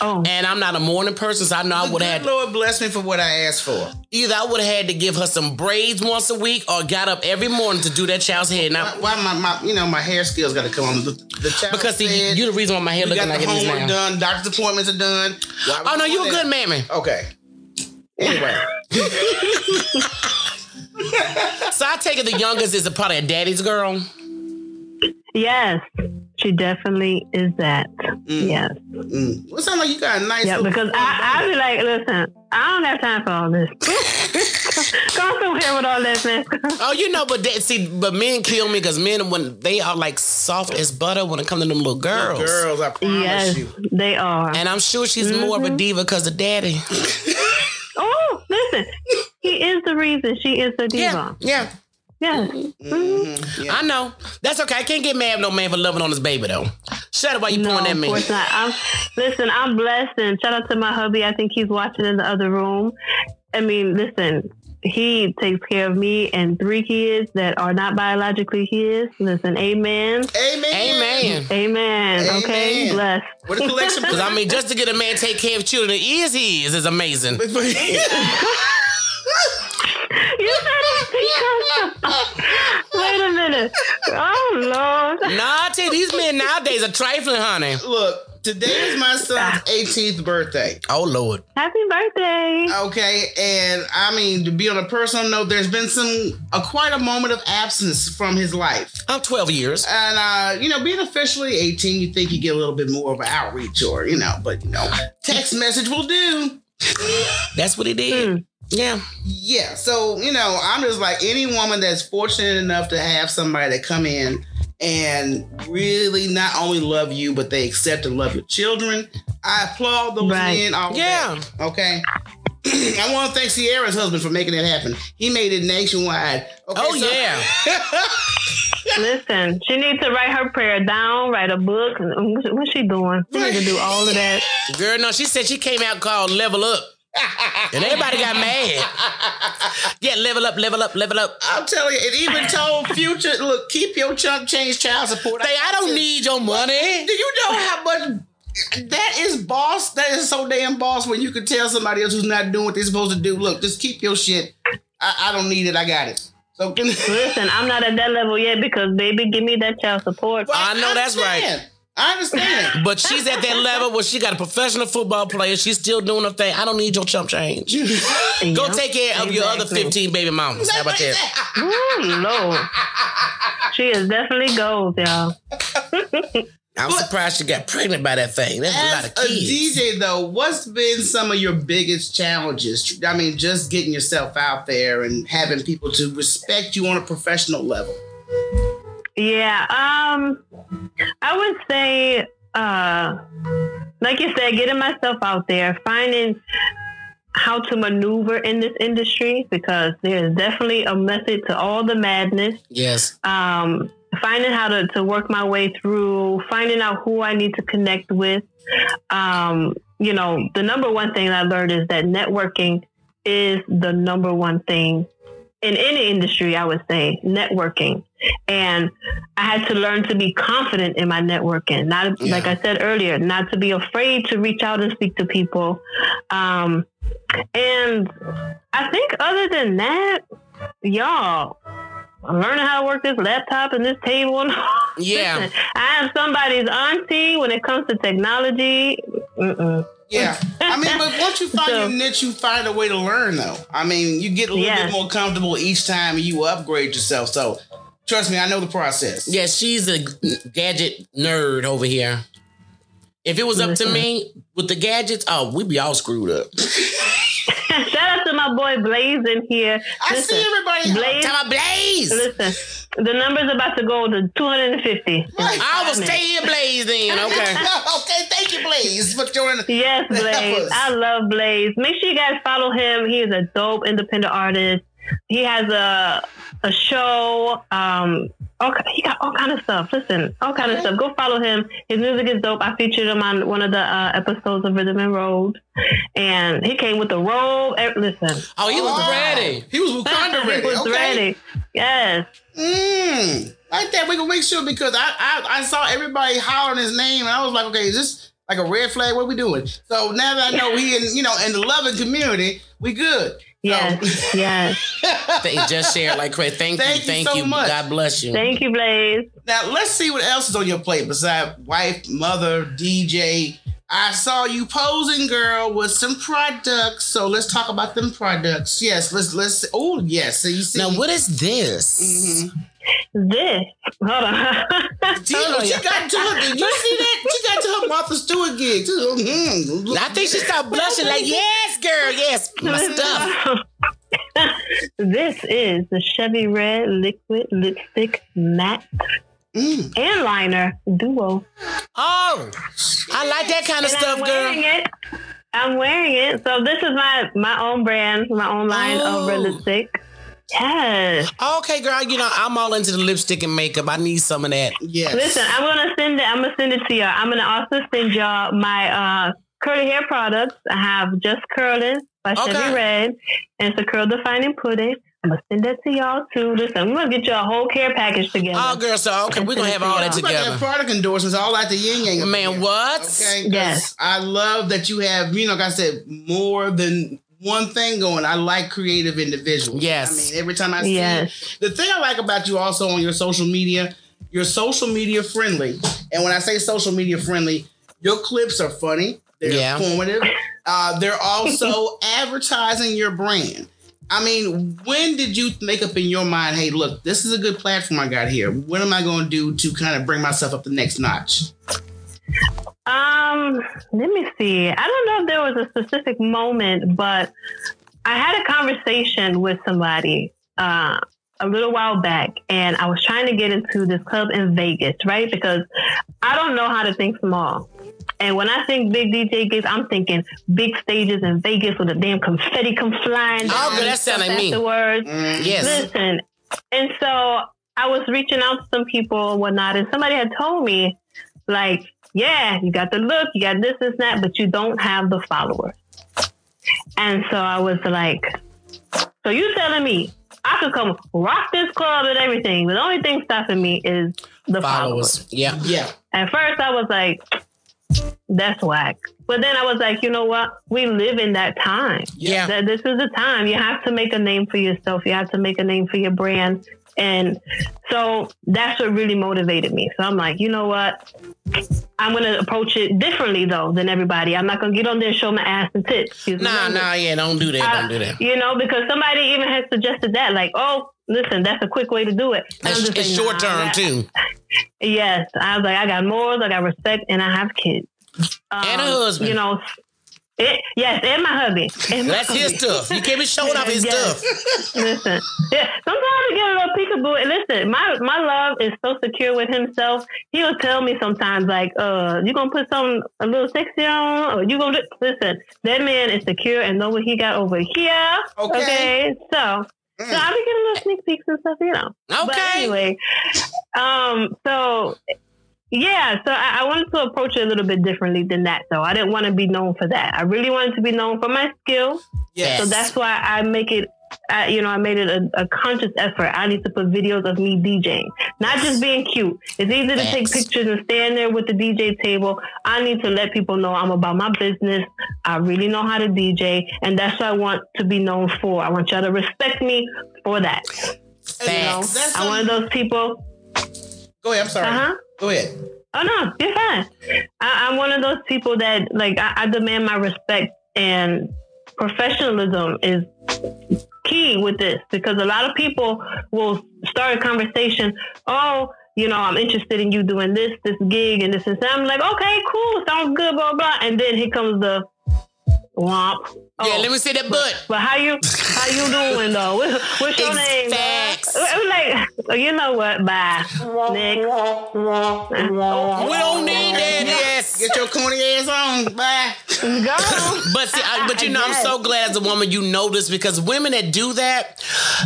Oh, And I'm not a morning person, so I know I would have Lord bless me for what I asked for. either I would have had to give her some braids once a week or got up every morning to do that child's hair. Now, Why my, my you know my hair skills got to come on the, the child because see, fed, you the reason why my hair looking got like the it is now. done, doctor's appointments are done. Why Oh no, you a good mammy. Okay. Anyway, So I take it the youngest is a probably a daddy's girl. yes. She definitely is that. Yes. mm. well, sounds like you got a nice. Yeah, because I, I be like, listen, I don't have time for all this. Go somewhere with all this, mess. Oh, you know, but that, see, but men kill me because men when they are like soft as butter when it comes to them little girls. girls, I promise yes, you. they are. And I'm sure she's more of a diva because of daddy. oh, listen, he is the reason she is the diva. Yeah, yeah. Yes. Mm-hmm. I know. That's okay. I can't get mad at no man for loving on his baby though. Shut up while you No, pointing at of course not. I'm, listen, I'm blessed, and shout out to my hubby. I think he's watching in the other room. I mean, listen, he takes care of me and three kids that are not biologically his. Listen, amen, Amen. Amen. amen. Okay, Amen. blessed. With a collection. Because I mean, just to get a man take care of children is his is amazing. You said it because. Wait a minute. Oh Lord. Nah, I tell you, these men nowadays are trifling, honey. Look, today is my son's 18th birthday. Oh Lord. Happy birthday. Okay, and I mean to be on a personal note, there's been some a quite a moment of absence from his life. I'm 12 years. And uh, you know, being officially 18, you think you get a little bit more of an outreach or, you know, but you know, text message will do. That's what he did. Yeah. Yeah. So, you know, I'm just like any woman that's fortunate enough to have somebody that come in and really not only love you, but they accept and love your children. I applaud those Right. men all Yeah. day. Okay. I want to thank Ciara's husband for making that happen. He made it nationwide. Okay, Oh so- yeah. Listen, she needs to write her prayer down, write a book. What's she doing? She needs to do all of that. Girl, no, she said she came out called Level Up. And everybody got mad. Yeah, level up, level up, level up. I'm telling you, it even told Future, look, keep your chunk change child support. Say, I don't need your money. Do you know how much that is boss? That is so damn boss when you can tell somebody else who's not doing what they're supposed to do. Look, just keep your shit. I, I don't need it. I got it. So can, Listen, I'm not at that level yet because baby, give me that child support. I know that's right. Understand. I understand. But she's at that level where she got a professional football player. She's still doing her thing. I don't need your chump change. Go Yeah. take care of your other 15 baby mamas. How about that? Ooh, Lord. She is definitely gold, y'all. I'm But- surprised you got pregnant by that thing. That's a lot As of a. DJ though, what's been some of your biggest challenges? I mean, just getting yourself out there and having people to respect you on a professional level. Yeah, um, I would say, uh, like you said, getting myself out there, finding how to maneuver in this industry because there's definitely a method to all the madness. yes. Um, finding how to, to work my way through, finding out who I need to connect with. Um, you know, the number one thing I learned is that networking is the number one thing in any industry, I would say, networking. And I had to learn to be confident in my networking. Not Yeah. like I said earlier, not to be afraid to reach out and speak to people. Um, and I think other than that, y'all, I'm learning how to work this laptop and this table. Yeah. Listen, I am somebody's auntie when it comes to technology. Mm-mm. Yeah, I mean, but once you find So- your niche, you find a way to learn. Though, I mean, you get a little Yes. bit more comfortable each time you upgrade yourself. So, trust me, I know the process. Yeah, she's a gadget nerd over here. If it was up to me with the gadgets, oh, we'd be all screwed up. Shout out to my boy Blaze in here. I Listen, see everybody. Blaze, Time Blaze. listen, the number's about to go to 250. I will stay here, Blaze. Then okay. okay, thank you, Blaze, for joining. Yes, Blaze. I love Blaze. Make sure you guys follow him. He is a dope independent artist. He has a a show. Um, all, he got all kind of stuff. Listen, all kind of stuff. Go follow him. His music is dope. I featured him on one of the uh, episodes of Rhythm and Road, and he came with the robe. Listen, Oh, he was Wow. ready. He was Wakanda he ready. was okay. ready. Yes. Mm, like that. We can make sure because I, I I saw everybody hollering his name and I was like, okay, is this like a red flag? What are we doing? So now that I know he in you know in the loving community, we good. Yes, yes. They just shared like crazy. Thank, Thank you, you thank so you. much. God bless you. Thank you, Blaze. Now let's see what else is on your plate besides wife, mother, DJ. I saw you posing, girl, with some products. So let's talk about them products. Yes, let's let's. Oh yes, so you see. now, what is this? Mhm. This. Hold on. She, Hold she y'all. got to her. Did you see that? She got to her Martha Stewart gig. too. Mhm. I think she started blushing like, yes, girl, yes, my stuff. this is the Chevy Red Liquid Lipstick Matte Mm. and Liner Duo. Oh, I like that kind of And stuff, I'm girl. wearing it. I'm wearing it. So this is my my own brand, my own line of red Oh. lipstick. Yes. Okay, girl, you know, I'm all into the lipstick and makeup. I need some of that. Yes. Listen, I'm gonna send it. I'm gonna send it to y'all. I'm gonna also send y'all my uh, curly hair products. I have Just Curling by Okay. Chevy Red, and it's a curl defining pudding. I'm gonna send that to y'all too. Listen, we're gonna get you a whole care package together. Oh, girl, so okay, we're gonna have all that You about together. product endorsements all like the yin yang. Man, what? Okay. 'Cause Yes. I love that you have, you know, like I said, more than one thing going. I like creative individuals. Yes. I mean, every time I see Yes. the thing I like about you also on your social media, you're social media friendly. And when I say social media friendly, your clips are funny. They're Yeah. informative. Uh, they're also advertising your brand. I mean, when did you make up in your mind, hey, look, this is a good platform I got here. What am I going to do to kind of bring myself up the next notch? Um, let me see. I don't know if there was a specific moment, but I had a conversation with somebody uh, a little while back, and I was trying to get into this club in Vegas, right? Because I don't know how to think small. And when I think big DJ gigs, I'm thinking big stages in Vegas with a damn confetti come flying. Oh, down girl, that and sound stuff like me. Afterwards, Yes. Listen, and so I was reaching out to some people and whatnot, and somebody had told me, like, yeah, you got the look, you got this, this, that, but you don't have the followers. And so I was like, so you telling me I could come rock this club and everything, but the only thing stopping me is the followers. Followers. Yeah. Yeah. At first, I was like, that's whack. But then I was like, you know what? We live in that time. Yeah. That this is the time. You have to make a name for yourself. You have to make a name for your brand. And so that's what really motivated me. So I'm like, you know what? I'm to approach it differently, though, than everybody. I'm not to get on there and show my ass and tits. Excuse me Nah, nah, yeah, don't do that. Uh, Don't do that. You know, because somebody even has suggested that, like, oh, listen, that's a quick way to do it. It's, it's like, short nah, term too. Yes, I was like, I got morals, I got respect, and I have kids Um, And a husband. You know, it, yes, and my hubby. And my That's his hubby. stuff. You can't be showing off his Yes. stuff. Listen, yeah. Sometimes I get a little peekaboo. And listen, my my love is so secure with himself. He'll tell me sometimes, like, "Uh, you gonna put something a little sexy on, or you gonna do-" listen." That man is secure and know what he got over here. Okay. so. So I'll be getting a little sneak peeks and stuff, you know. But Okay. anyway, um, so yeah, so I, I wanted to approach it a little bit differently than that. Though I didn't want to be known for that. I really wanted to be known for my skill. Yes. So that's why I make it. I, you know, I made it a, a conscious effort. I need to put videos of me DJing, not just being cute. It's easy to take pictures and stand there with the DJ table. I need to let people know I'm about my business. I really know how to DJ, and that's what I want to be known for. I want y'all to respect me for that. You know, I'm one of those people. Go ahead. I'm sorry. Uh huh. Go ahead. Oh no, you're fine. I, I'm one of those people that like I, I demand my respect and professionalism is key with this because a lot of people will start a conversation. Oh, you know, I'm interested in you doing this, this gig, and this and that. I'm like, okay, cool, sounds good, blah blah. And then here comes the womp. Yeah, Oh, let me see that butt. but how you how you doing though? What, what's your It's name? facts. It was like, oh, you know what? Bye, Nick. We don't need that. Yes. Get your corny ass on. Bye. Go. But see, I, but you know, I'm so glad as a woman you know this because women that do that,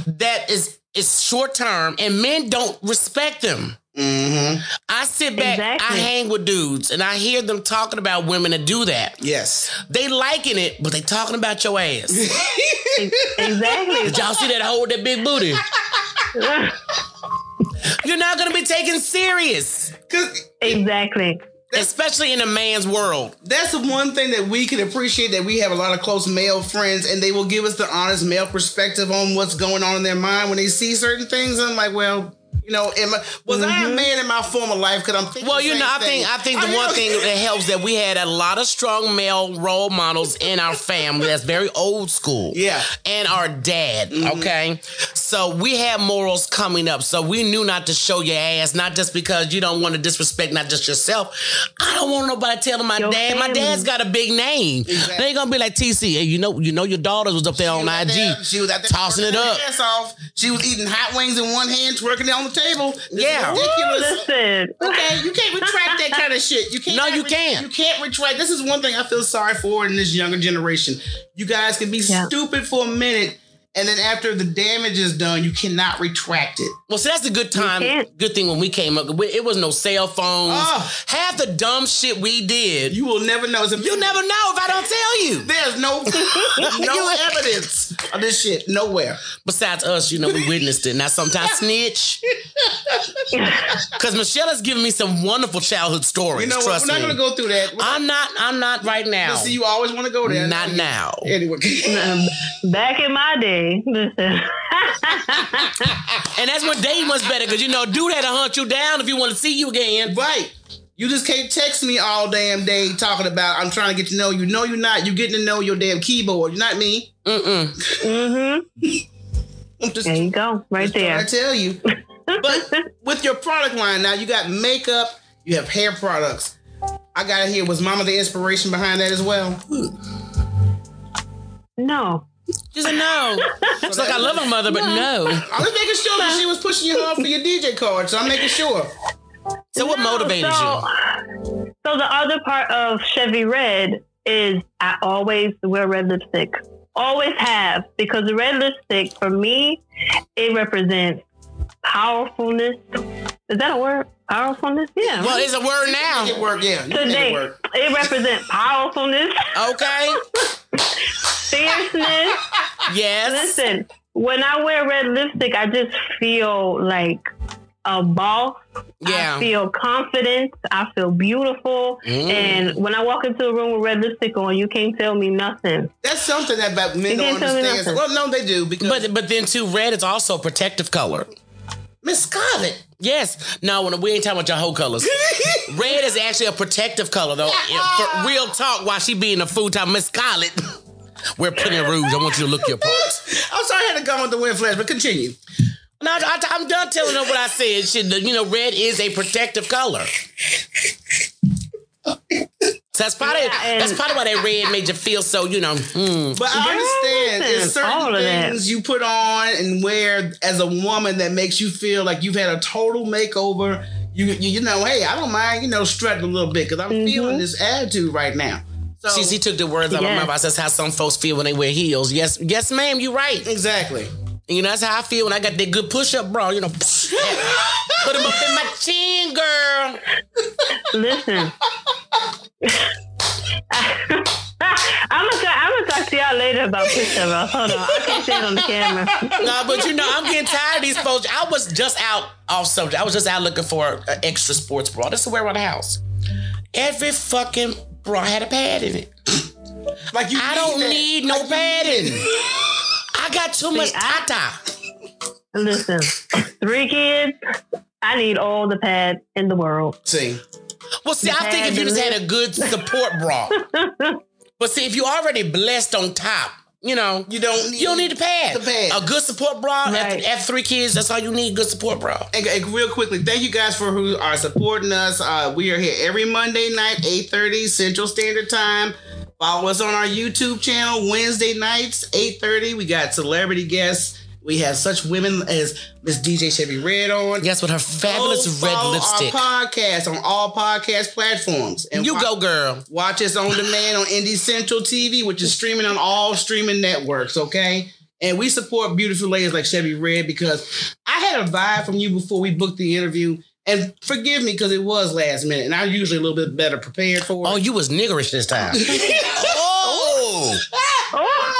that is is short term, and men don't respect them. Mm-hmm. I sit back, I hang with dudes, and I hear them talking about women that do that. Yes. They liking it, but they talking about your ass. exactly. Did y'all see that hoe with that big booty? You're not gonna be taken serious, Cause exactly. especially in a man's world. that's the one thing that we can appreciate that we have a lot of close male friends and they will give us the honest male perspective on what's going on in their mind when they see certain things. I'm like, well, you know, am I, was I a man in my former life? Because I'm thinking. Well, the you same know, I thing. think I think the mean, one thing that helps that we had a lot of strong male role models in our family. That's very old school. Yeah. Mm-hmm. and our dad. Okay, so we had morals coming up, so we knew not to show your ass, not just because you don't want to disrespect not just yourself. I don't want nobody telling my Your dad. My dad's got a big name. Exactly. They ain't gonna be like TC. Hey, you know, you know, your daughter was up there on She was out IG, there- she was out there tossing it up. Ass off. She was eating hot wings in one hand, twerking it on the table. This Yeah. ridiculous. Listen. Okay, you can't retract that kind of shit. You can't. No, you re- can't. You can't retract. This is one thing I feel sorry for in this younger generation. You guys can be Yeah. stupid for a minute, and then after the damage is done, you cannot retract it. Well, see, that's a good time. Good thing when we came up, we- it was no cell phones. Oh. Half the dumb shit we did, you, You will never know. It's a never know if I don't tell you. There's no no evidence of this shit nowhere. Besides us, you know, we witnessed it. Now, sometimes snitch. Because Michelle has given me some wonderful childhood stories. You know what? trust We're not me. going to go through that. I'm not. I'm not right now. See, you always want to go there. Not now. Anyway. Back in my day, listen. And that's when dating was better because you know, dude had to hunt you down if you want to see you again. Right. You just can't text me all damn day talking about I'm trying to get to know you. No, you're not. You're getting to know your damn keyboard. You're not me. Mm-mm. mm-hmm. I'm just There you go, right there. I tell you. But with your product line now, you got makeup, you have hair products. I got it here. Was Mama the inspiration behind that as well? No. She said no. It's like I love my mother, but no. I was making sure that she was pushing you hard for your DJ card, so I'm making sure. So what No, motivated so, you? So the other part of Chevy Red is I always wear red lipstick. Always have because the red lipstick for me it represents powerfulness. Is that a word? Powerfulness? Yeah. Well, it's a word now. it work, yeah. You can make it Today, work. it represents powerfulness, Okay. fierceness. Yes. Listen, when I wear red lipstick, I just feel like a boss. Yeah. I feel confident. I feel beautiful. Mm. And when I walk into a room with red lipstick on, you can't tell me nothing. That's something that about men You don't can't tell me understand. Well, no, they do because But but then too, red is also a protective color. Miss Scarlett. Yes. No, when we ain't talking about your whole colors. Red is actually a protective color, though. For uh, real talk, while she being a food time, Miss Scarlett. We're putting in rouge. I want you to look your parts. I'm sorry I had to go with the wind flash, but continue. No, I, am done telling her what I said. The- you know, red is a protective color. So that's probably Yeah, and- that's probably why that red made you feel so, you know. hmm. But I understand Yes, there's all certain of that. things you put on and wear as a woman that makes you feel like you've had a total makeover. You you, you know, hey, I don't mind, you know, strutting a little bit because I'm Mm-hmm. feeling this attitude right now. So She, she took the words out of my mouth. I says how some folks feel when they wear heels. Yes, yes, ma'am, you're right. exactly. You know, that's how I feel when I got that good push-up bra. You know, put them up in my chin, girl. Listen. I'm gonna I'm gonna talk to y'all later about push up. Hold on, I can't say it on the camera. No, but you know, I'm getting tired of these folks. I was just out off subject. I was just out looking for an extra sports bra. This is wear around the house. Every fucking bra had a pad in it. Like you I don't that. need no Like you padding. Need it. I got too much I- tata. Listen, three kids. I need all the pads in the world. See, Well, see, I think if you just had a good support bra. But see, if you already blessed on top, you know, you don't need you don't need the pad. The pad. A good support bra Right. after, after three kids, that's all you need. Good support bra. And, and real quickly, thank you guys for who are supporting us. Uh, we are here every Monday night, 8.30 Central Standard Time. Follow us on our YouTube channel Wednesday nights, 8.30. We got celebrity guests. We have such women as Miss DJ Chevy Red on. Yes, with her fabulous Go red lipstick. Our podcast on all podcast platforms. And You wa- go, girl. Watch us on demand on Indie Central TV, which is streaming on all streaming networks, okay? And we support beautiful ladies like Chevy Red because I had a vibe from you before we booked the interview. And forgive me because it was last minute, and I'm usually a little bit better prepared for it. Oh, you was niggerish this time. oh,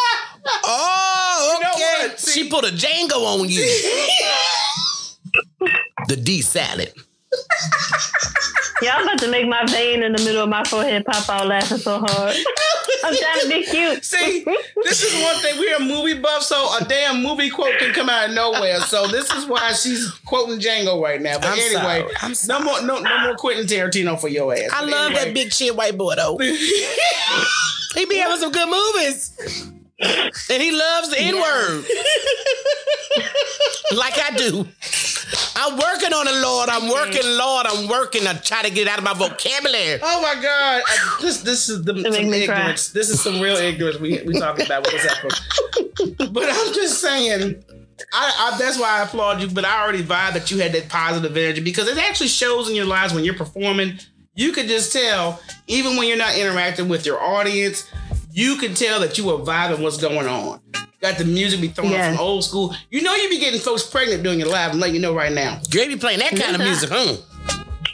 Oh, know okay. what? See- She put a Django on you. the D salad. y'all about to make my vein in the middle of my forehead pop out laughing so hard. I'm trying to be cute. See, this is one thing. We're a movie buff, so a damn movie quote can come out of nowhere. So this is why she's quoting Django right now. But I'm anyway, sorry. I'm no more, no, no more Quentin Tarantino for your ass. I But love anyway. that big shit white boy though. he be having some good movies. And he loves the N word. like I do. I'm working on it, Lord. I'm working, Lord. I'm working to try to get it out of my vocabulary. Oh my God! I- This this is the, some make me cry. This is some real ignorance we we talking about with this episode. but I'm just saying, I, I that's why I applaud you. But I already vibe that you had that positive energy because it actually shows in your lives when you're performing. You could just tell, even when you're not interacting with your audience, you can tell that you were vibing what's going on. Got the music be throwing Yes. from old school. You know you be getting folks pregnant doing your live. I'm letting you know right now. You be playing that kind of music, huh?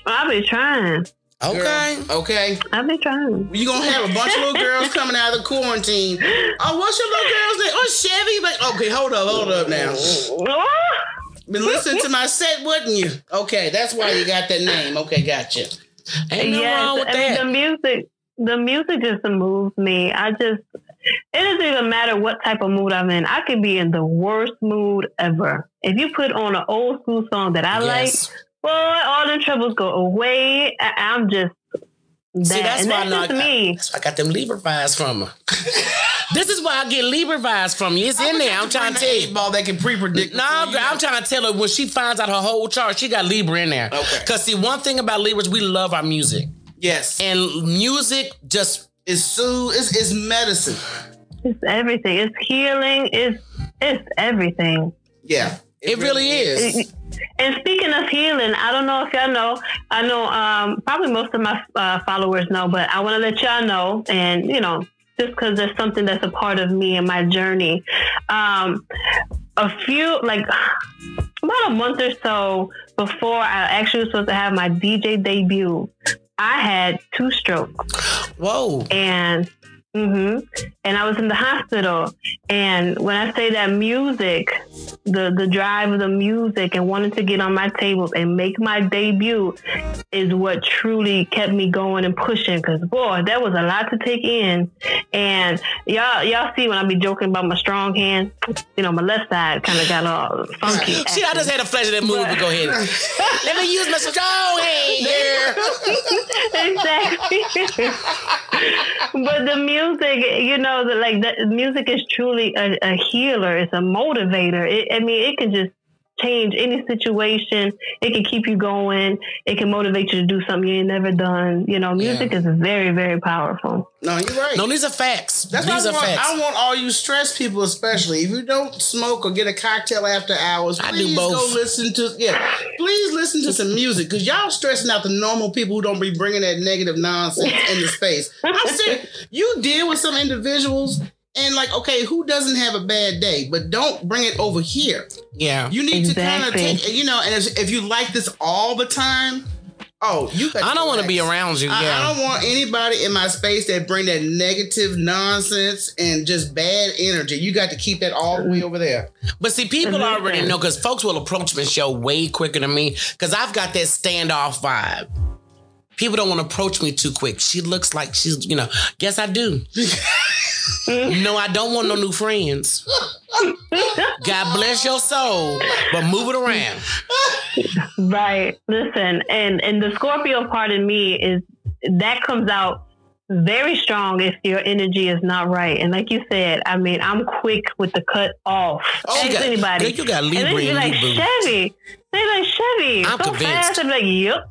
I'll be trying. Okay. Girl, okay. I'll be trying. You gonna have a bunch of little girls coming out of the quarantine. Oh, what's your little girl's name? Oh, Chevy. But okay, hold up, hold up now. Been listening to my set, wouldn't you? Okay, that's why you got that name. Okay, gotcha. Ain't no wrong with I mean, that. the music, the music just moves me. I just, it doesn't even matter what type of mood I'm in. I could be in the worst mood ever. If you put on an old school song that I Yes. like, boy, all the troubles go away. I, I'm just that. See, that's and why that's I, just me. that's why I got them Libra vibes from her. this is why I get Libra vibes from you. It's in there. I'm trying to tell you. ball that can pre-predict. No, before you girl, I'm know. trying to tell her when she finds out her whole chart, she got Libra in there. Okay. Because see, one thing about Libras, we love our music. Yes, And music just is soothe. It's, it's medicine. It's everything. It's healing. It's it's everything. Yeah, it, really is. And speaking of healing, I don't know if y'all know. I know um, probably most of my uh, followers know, but I want to let y'all know, and you know, just because there's something that's a part of me and my journey. Um, a few, like about a month or so before I actually was supposed to have my DJ debut, I had two strokes Whoa. and hmm and I was in the hospital. And when I say that music, the the drive of the music and wanting to get on my tables and make my debut is what truly kept me going and pushing. Because boy, that was a lot to take in. And y'all y'all see when I be joking about my strong hand, you know, my left side kind of got all funky. See, I just had a flash of that movie, but go ahead. Let me use my strong hand, girl. exactly. but the music, you know, the, like the music is truly a, a healer. It's a motivator. It, I mean, it can just change any situation. It can keep you going. It can motivate you to do something you ain't never done. You know, music is very, very powerful. No, you're right. No, these are facts. That's these why are I want, facts. I want all you stress people, especially if you don't smoke or get a cocktail after hours. I do Please both. go listen to yeah. Please listen to some music because y'all stressing out the normal people who don't be bringing that negative nonsense into space. I'm serious. You deal with some individuals. And like, okay, who doesn't have a bad day? But don't bring it over here. yeah. You need to kind of Exactly. take, you know, and if, if you like this all the time, oh, you. got I don't want to be around you. I, yeah. I don't want anybody in my space that bring that negative nonsense and just bad energy. You got to keep that all the way over there. But see, people Listen. already know because folks will approach my show way quicker than me because I've got that standoff vibe. People don't want to approach me too quick. She looks like she's, you know, yes, I do. no, I don't want no new friends. God bless your soul, but move it around. Right. Listen, and and the Scorpio part of me is that comes out very strong if your energy is not right. And like you said, I mean, I'm quick with the cut off. Oh, Ask you got- anybody. girl, you got and Libra then you're like boo. Chevy. They like Chevy. I'm so convinced. fast. I'm like, yep.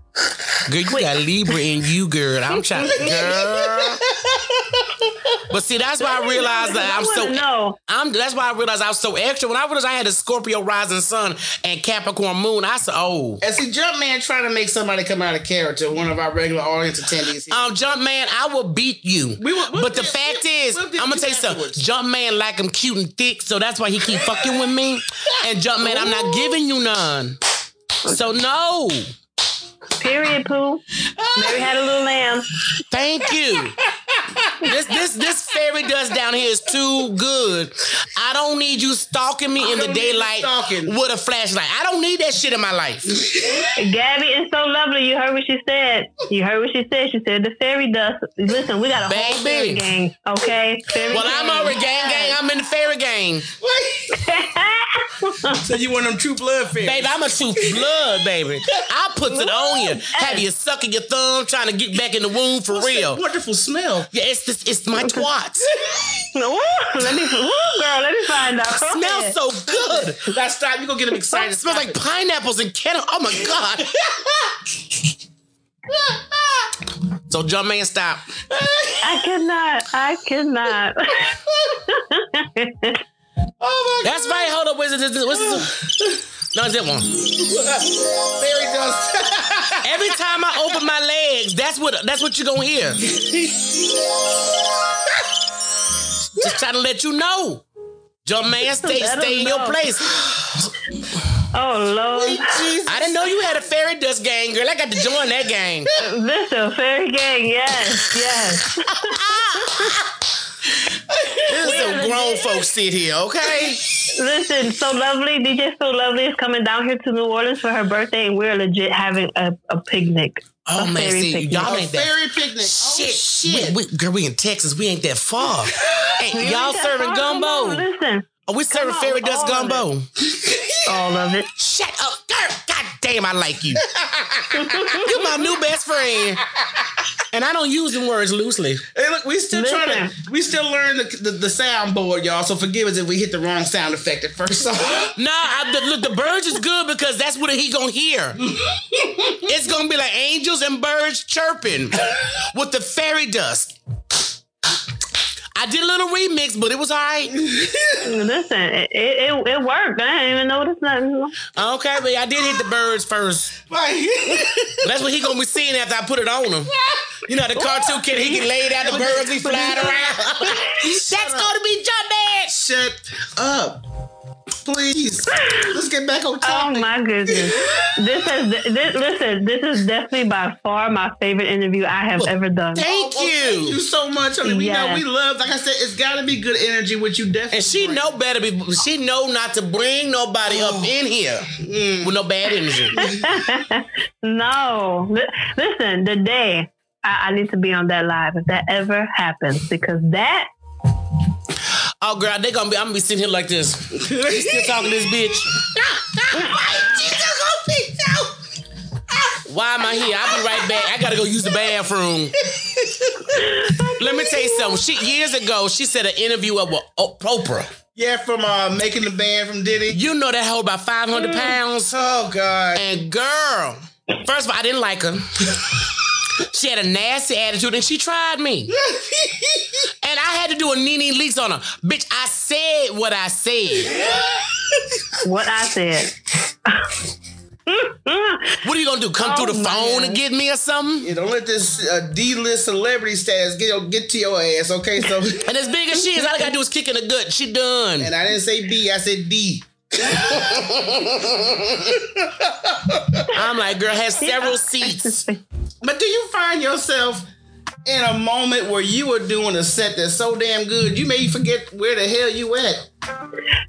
Girl, you got Libra in you, girl. I'm trying to, girl. But see, that's why I realized that I'm so wanna know. I'm that's why I realized I was so extra. When I realized I had a Scorpio rising sun and Capricorn moon, I said, oh. And see, Jumpman trying to make somebody come out of character. One of our regular audience attendees. Here. Um, Jump Man, I will beat you. We will- we'll but the get- fact we'll- is, we'll I'm gonna you tell you something. afterwards. Jump Man like I'm cute and thick, so that's why he keep fucking with me. And Jump Man, I'm not giving you none. So no, Period, poo. Mary had a little lamb. thank you. This this this fairy dust down here is too good. I don't need you stalking me in the don't need you daylight with a flashlight. I don't need that shit in my life. Gabby is so lovely. You heard what she said. You heard what she said. She said the fairy dust. Listen, we got a whole fairy gang. Okay, fairy Well, I'm gang. already gang gang. I'm in the fairy gang. so you want them true blood fairies? Baby, I'm a true blood, baby. I'll put it on you. Have you sucking your thumb, trying to get back in the womb for What's that real. wonderful smell. Yeah, it's this, it's my twat. Let me, woo, girl, let me find out. Go smells so good. Now stop. You gonna get them excited. It smells like pineapples and kettle. Oh my god. So jump man, stop. I cannot. I cannot. Oh my god. That's right. Hold up. What's this? What's this? No, it's that one. fairy dust. Every time I open my legs, that's what that's what you're gonna hear. Just trying to let you know. Man, stay stay in your place. oh Lord, Jesus. I didn't know you had a fairy dust gang, girl. I got to join that gang. listen, fairy gang. Yes, yes. This is some grown folks sit here, okay? Listen, so lovely. DJ So lovely is coming down here to New Orleans for her birthday, and we're legit having a, a picnic. Oh A man, see, picnic. y'all ain't that. fairy picnic. Shit, Oh, shit. We, we, girl, we in Texas. We ain't that far. Hey, y'all serving far. Gumbo? Listen, Are we serving fairy dust gumbo? all of it. Shut up, girl. God damn, I like you. You're my new best friend. And I don't use them words loosely. Hey, look, we still trying to we still learn the, the the soundboard, y'all. So forgive us if we hit the wrong sound effect at first. So, Nah, I, the, look, the birds is good because that's what he gonna hear. it's gonna be like angels and birds chirping with the fairy dust. I did a little remix, but it was all right. Listen, it, it, it worked. I didn't even notice nothing. Okay, but I did hit the birds first. like, But that's what he gonna be seeing after I put it on him. You know, the cartoon kid, he can lay down the birds be flying around. that's gonna be Jumpman. shut up, please. Let's get back on Oh my goodness! This has this, listen. This is definitely by far my favorite interview I have ever done. Thank oh, oh, Thank you you. so much, honey. We know we love. Like I said, it's got to be good energy, which you definitely. And she bring. know better. Be, she know not to bring nobody up oh. in here mm. with no bad energy. No, listen. The day I, I need to be on that live if that ever happens because that Oh, girl, they gonna be. I'm gonna be sitting here like this. They still talking to this bitch. Why am I here? I'll be right back. I gotta go use the bathroom. Let me tell you something. She years ago, she said an interview of with Oprah. Yeah, from uh, making the band from Diddy. You know that hoe about 500 pounds. Oh God. And girl, first of all, I didn't like her. she had a nasty attitude and she tried me. and I had to do a NeNe Leakes on her. Bitch, I said what I said. What I said. What are you gonna do? Come Oh, through the phone man. and get me or something? Yeah, don't let this uh, D-list celebrity status get your, get to your ass. Okay, so And as big as she is, all I gotta do is kick in the gut. She done. and I didn't say B, I said D. I'm like, girl, has several seats. But do you find yourself in a moment where you were doing a set that's so damn good you may forget where the hell you at?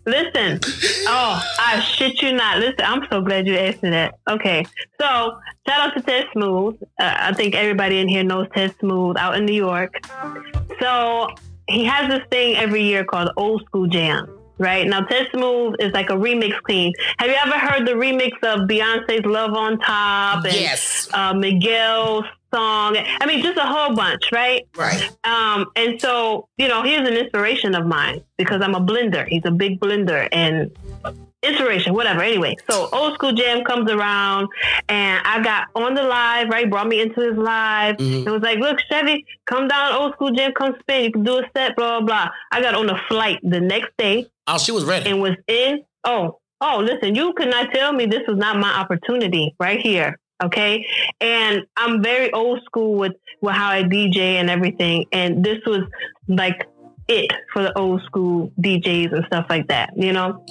Listen. Oh, I shit you not. Listen, I'm so glad you asked me that. Okay. So, shout out to Ted Smooth. Uh, I think everybody in here knows Ted Smooth out in New York. So, he has this thing every year called Old School Jam. Right now, Ted Smooth is like a remix queen. Have you ever heard the remix of Beyonce's "Love on Top" and Yes. uh, Miguel's song? I mean, just a whole bunch, right? Right. Um, and so, you know, he's an inspiration of mine because I'm a blender. He's a big blender and inspiration, whatever. Anyway, so old school jam comes around and I got on the live, right? Brought me into his live Mhm. and was like, look, Chevy, come down, old school jam, come spin. You can do a set, blah, blah, blah. I got on a flight the next day Oh, she was ready. and was in. Oh, oh, listen, you could not tell me this was not my opportunity right here. Okay. And I'm very old school with, with how I DJ and everything. And this was like it for the old school DJs and stuff like that, you know?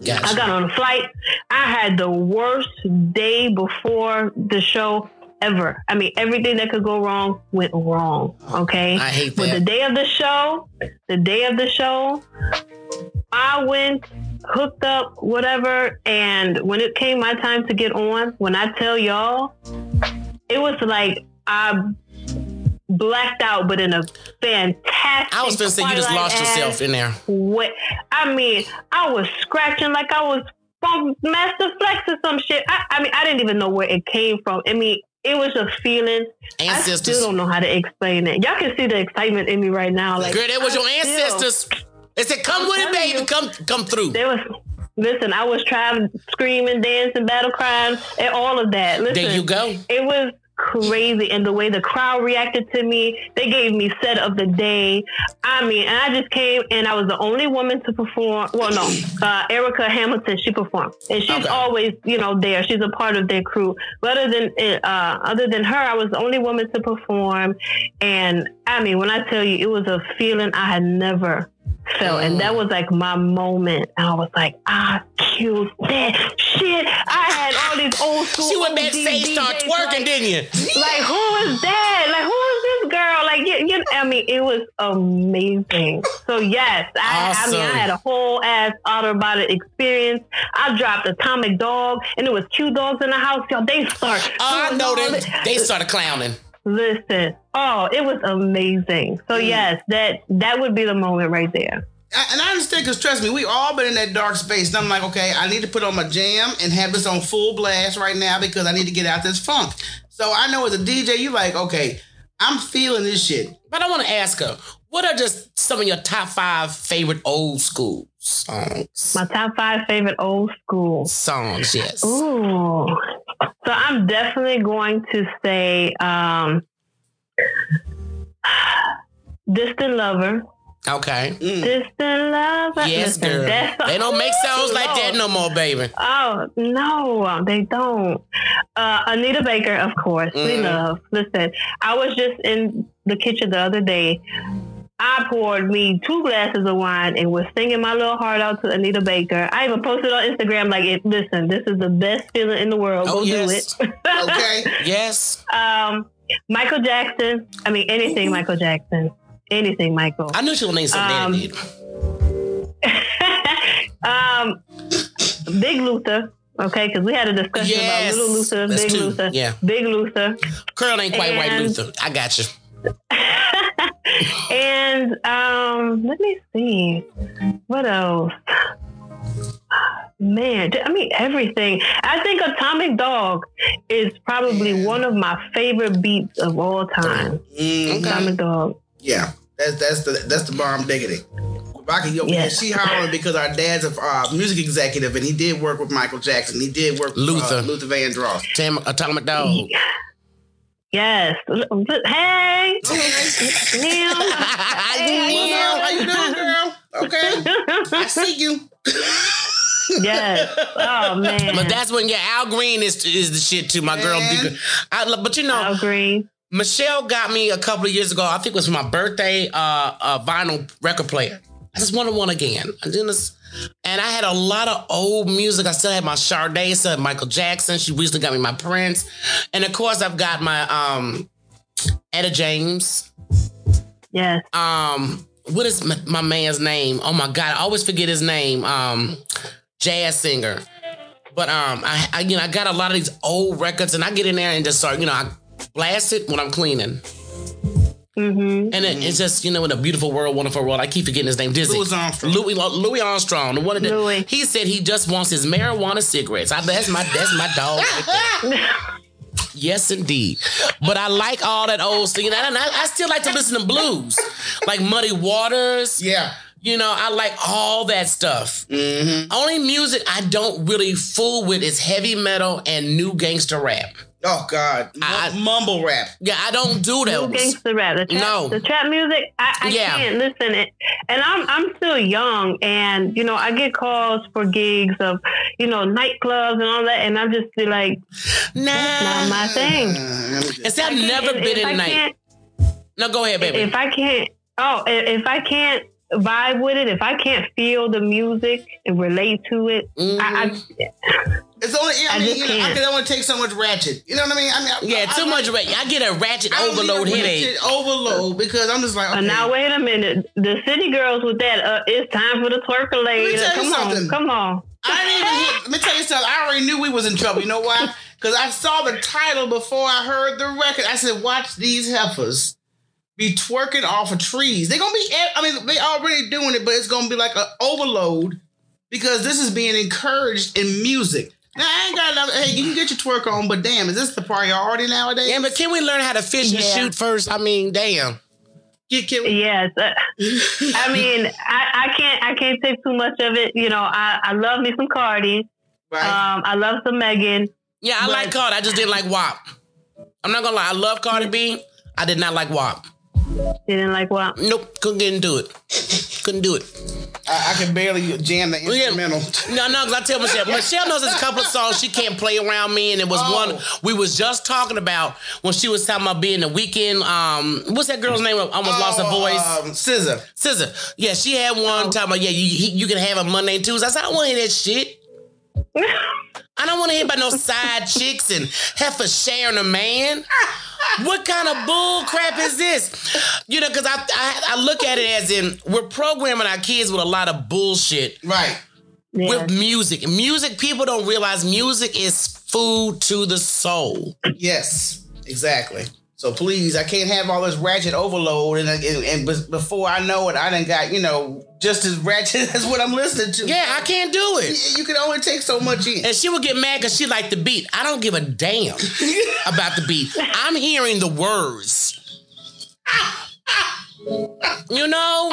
I got on a flight. I had the worst day before the show ever. I mean, everything that could go wrong went wrong. Okay. I hate that. But the day of the show, the day of the show, I went, hooked up, whatever. And when it came my time to get on, when I tell y'all, it was like I blacked out, but in a fantastic. I was gonna say you just lost yourself in there. What I mean, I was scratching like I was Funkmaster Flex or some shit. I, I mean, I didn't even know where it came from. I mean, it was a feeling. I Ancestors. still don't know how to explain it. Y'all can see the excitement in me right now. Like, Girl, that was your I still- ancestors. They said, "Come I'm with it, baby. you. Come, come through." There was. Listen, I was trying screaming, dancing, battle crying, and all of that. Listen, There you go. it was crazy and the way the crowd reacted to me. They gave me set of the day. I mean and i just came and i was the only woman to perform. Well no uh, erica hamilton she performed. And she's Okay. always you know there. She's a part of their crew. But other than uh, other than her i was the only woman to perform. And i mean when i tell you it was a feeling i had never felt and that mm. was like my moment And i was like i killed that shit i had all these old school She went OG backstage, start twerking, like, didn't you? like who is that? Like who is this girl? Like you, you I mean, it was amazing. So yes, I, I mean, I had a whole ass outer body experience. I dropped Atomic Dog, and it was two dogs in the house. Y'all, they start. Oh, I know them. They started clowning. Listen, oh, it was amazing. So Mm. yes, that that would be the moment right there. I, and I understand because trust me, we all been in that dark space. And I'm like, okay, I need to put on my jam and have this on full blast right now because I need to get out this funk. So I know as a DJ, you like, okay, I'm feeling this shit. But I want to ask her, what are just some of your top five favorite old school songs? My top five favorite old school. songs, yes. Ooh. So I'm definitely going to say um Distant Lover. Okay. Distant Lover. Yes, Listen, girl. that's- They don't make songs like that no more, baby. Oh no, they don't. Uh, Anita Baker, of course, we Mhm. love. Listen, I was just in the kitchen the other day. I poured me two glasses of wine and was singing my little heart out to Anita Baker. I even posted on Instagram like, it, "Listen, this is the best feeling in the world. Oh, Go yes. do it." Okay. Yes. um, Michael Jackson. I mean, anything Michael Jackson. Anything Michael. I knew she was name something Um, um, Big Luther. Okay, because we had a discussion Yes, about Little Luther, that's Big two, Luther, yeah. Big Luther, Curl ain't quite White Luther. I got you. and um, let me see, what else? Man, I mean everything. I think Atomic Dog is probably one of my favorite beats of all time. Mm, Atomic Dog. yeah, that's that's the that's the bomb diggity. Rocky over Yes. here, she hollering because our dad's a uh, music executive and he did work with Michael Jackson. He did work with Luther. uh, Luther Vandross. Tam- Atomic Dog. Yes. Hey. Damn. Well, how you doing, girl? Okay, I see you. yes. Oh man. But that's when yeah, Al Green is is the shit too. My girl, I, but you know, Al Green. Michelle got me a couple of years ago. I think it was for my birthday. Uh, a vinyl record player. I just wanted one again. I just, and I had a lot of old music. I still had my Sade, still had Michael Jackson. She recently got me my Prince, and of course I've got my um, Etta James. Yes. Um, what is my, my man's name? Oh my god, I always forget his name. Um, jazz singer. But um, I, I you know I got a lot of these old records, and I get in there and just start you know I blast it when I'm cleaning. Mm-hmm. And it, it's just, you know, in a beautiful world, wonderful world. I keep forgetting his name. Dizzy. Louis Armstrong. Louis, Louis Armstrong. The one that Louis. he said he just wants his marijuana cigarettes. I, that's my that's my dog. Right there. yes, indeed. But I like all that old singing. And I, I still like to listen to blues, like Muddy Waters. Yeah. You know, I like all that stuff. Mm-hmm. Only music I don't really fool with is heavy metal and new gangster rap. Oh God, M- I- mumble rap. Yeah, I don't do No those. gangster rap. The trap, No. the trap music. I, I Yeah. can't listen. It, and I'm I'm still young, and you know I get calls for gigs of you know nightclubs and all that, and I'm just be like, Nah, not my thing. And see, I've never if- been if in I a night. No, go ahead, baby. If I can't, oh, i- if I can't vibe with it, if I can't feel the music and relate to it, Mm-hmm. I, I It's only. I, I mean, just you know, I can't. can only take so much ratchet. You know what I mean? I mean, I- yeah, I, too I, much. ratchet. I get a ratchet I overload a headache. ratchet overload because I'm just like, okay. Uh, now wait a minute. The city girls with that. Uh, it's time for the twerker lady. tell you Come something. on, come on. I didn't even let me tell you something. I already knew we was in trouble. You know why? Because I saw the title before I heard the record. I said, watch these heifers be twerking off of trees. They're going to be, I mean, they already doing it, but it's going to be like an overload because this is being encouraged in music. Now, I ain't got enough. Hey, you can get your twerk on, but damn, is this the priority nowadays? Yeah, but can we learn how to fish and shoot first? I mean, damn. Get, get, Yes, uh, I mean, I, I can't, I can't take too much of it. You know, I, I love me some Cardi. right. Um, I love some Megan. Yeah, I like But- Cardi. I just didn't like WAP. I'm not gonna lie. I love Cardi B. I did not like WAP. Didn't like what? Nope, couldn't get into it. Couldn't do it. I, I can barely jam the Yeah. instrumental. No, no, because I tell Michelle, Michelle knows there's a couple of songs she can't play around me, and it was Oh. one we was just talking about when she was talking about being the weekend. Um, what's that girl's name? I almost lost her voice. Um, SZA. SZA. Yeah, she had one talking about yeah, you you can have a Monday and Tuesday. I said I don't want to hear that shit. I don't want to hear about no side chicks and heifer sharing a man. What kind of bull crap is this? You know, because I, I I look at it as in we're programming our kids with a lot of bullshit Right. Yeah. with music. Music, people don't realize music is food to the soul. Yes, exactly. So please, I can't have all this ratchet overload, and, and, and before I know it, I done got you know just as ratchet as what I'm listening to. Yeah, I can't do it. You- you can only take so much in. And she would get mad because she liked the beat. I don't give a damn about the beat. I'm hearing the words. You know?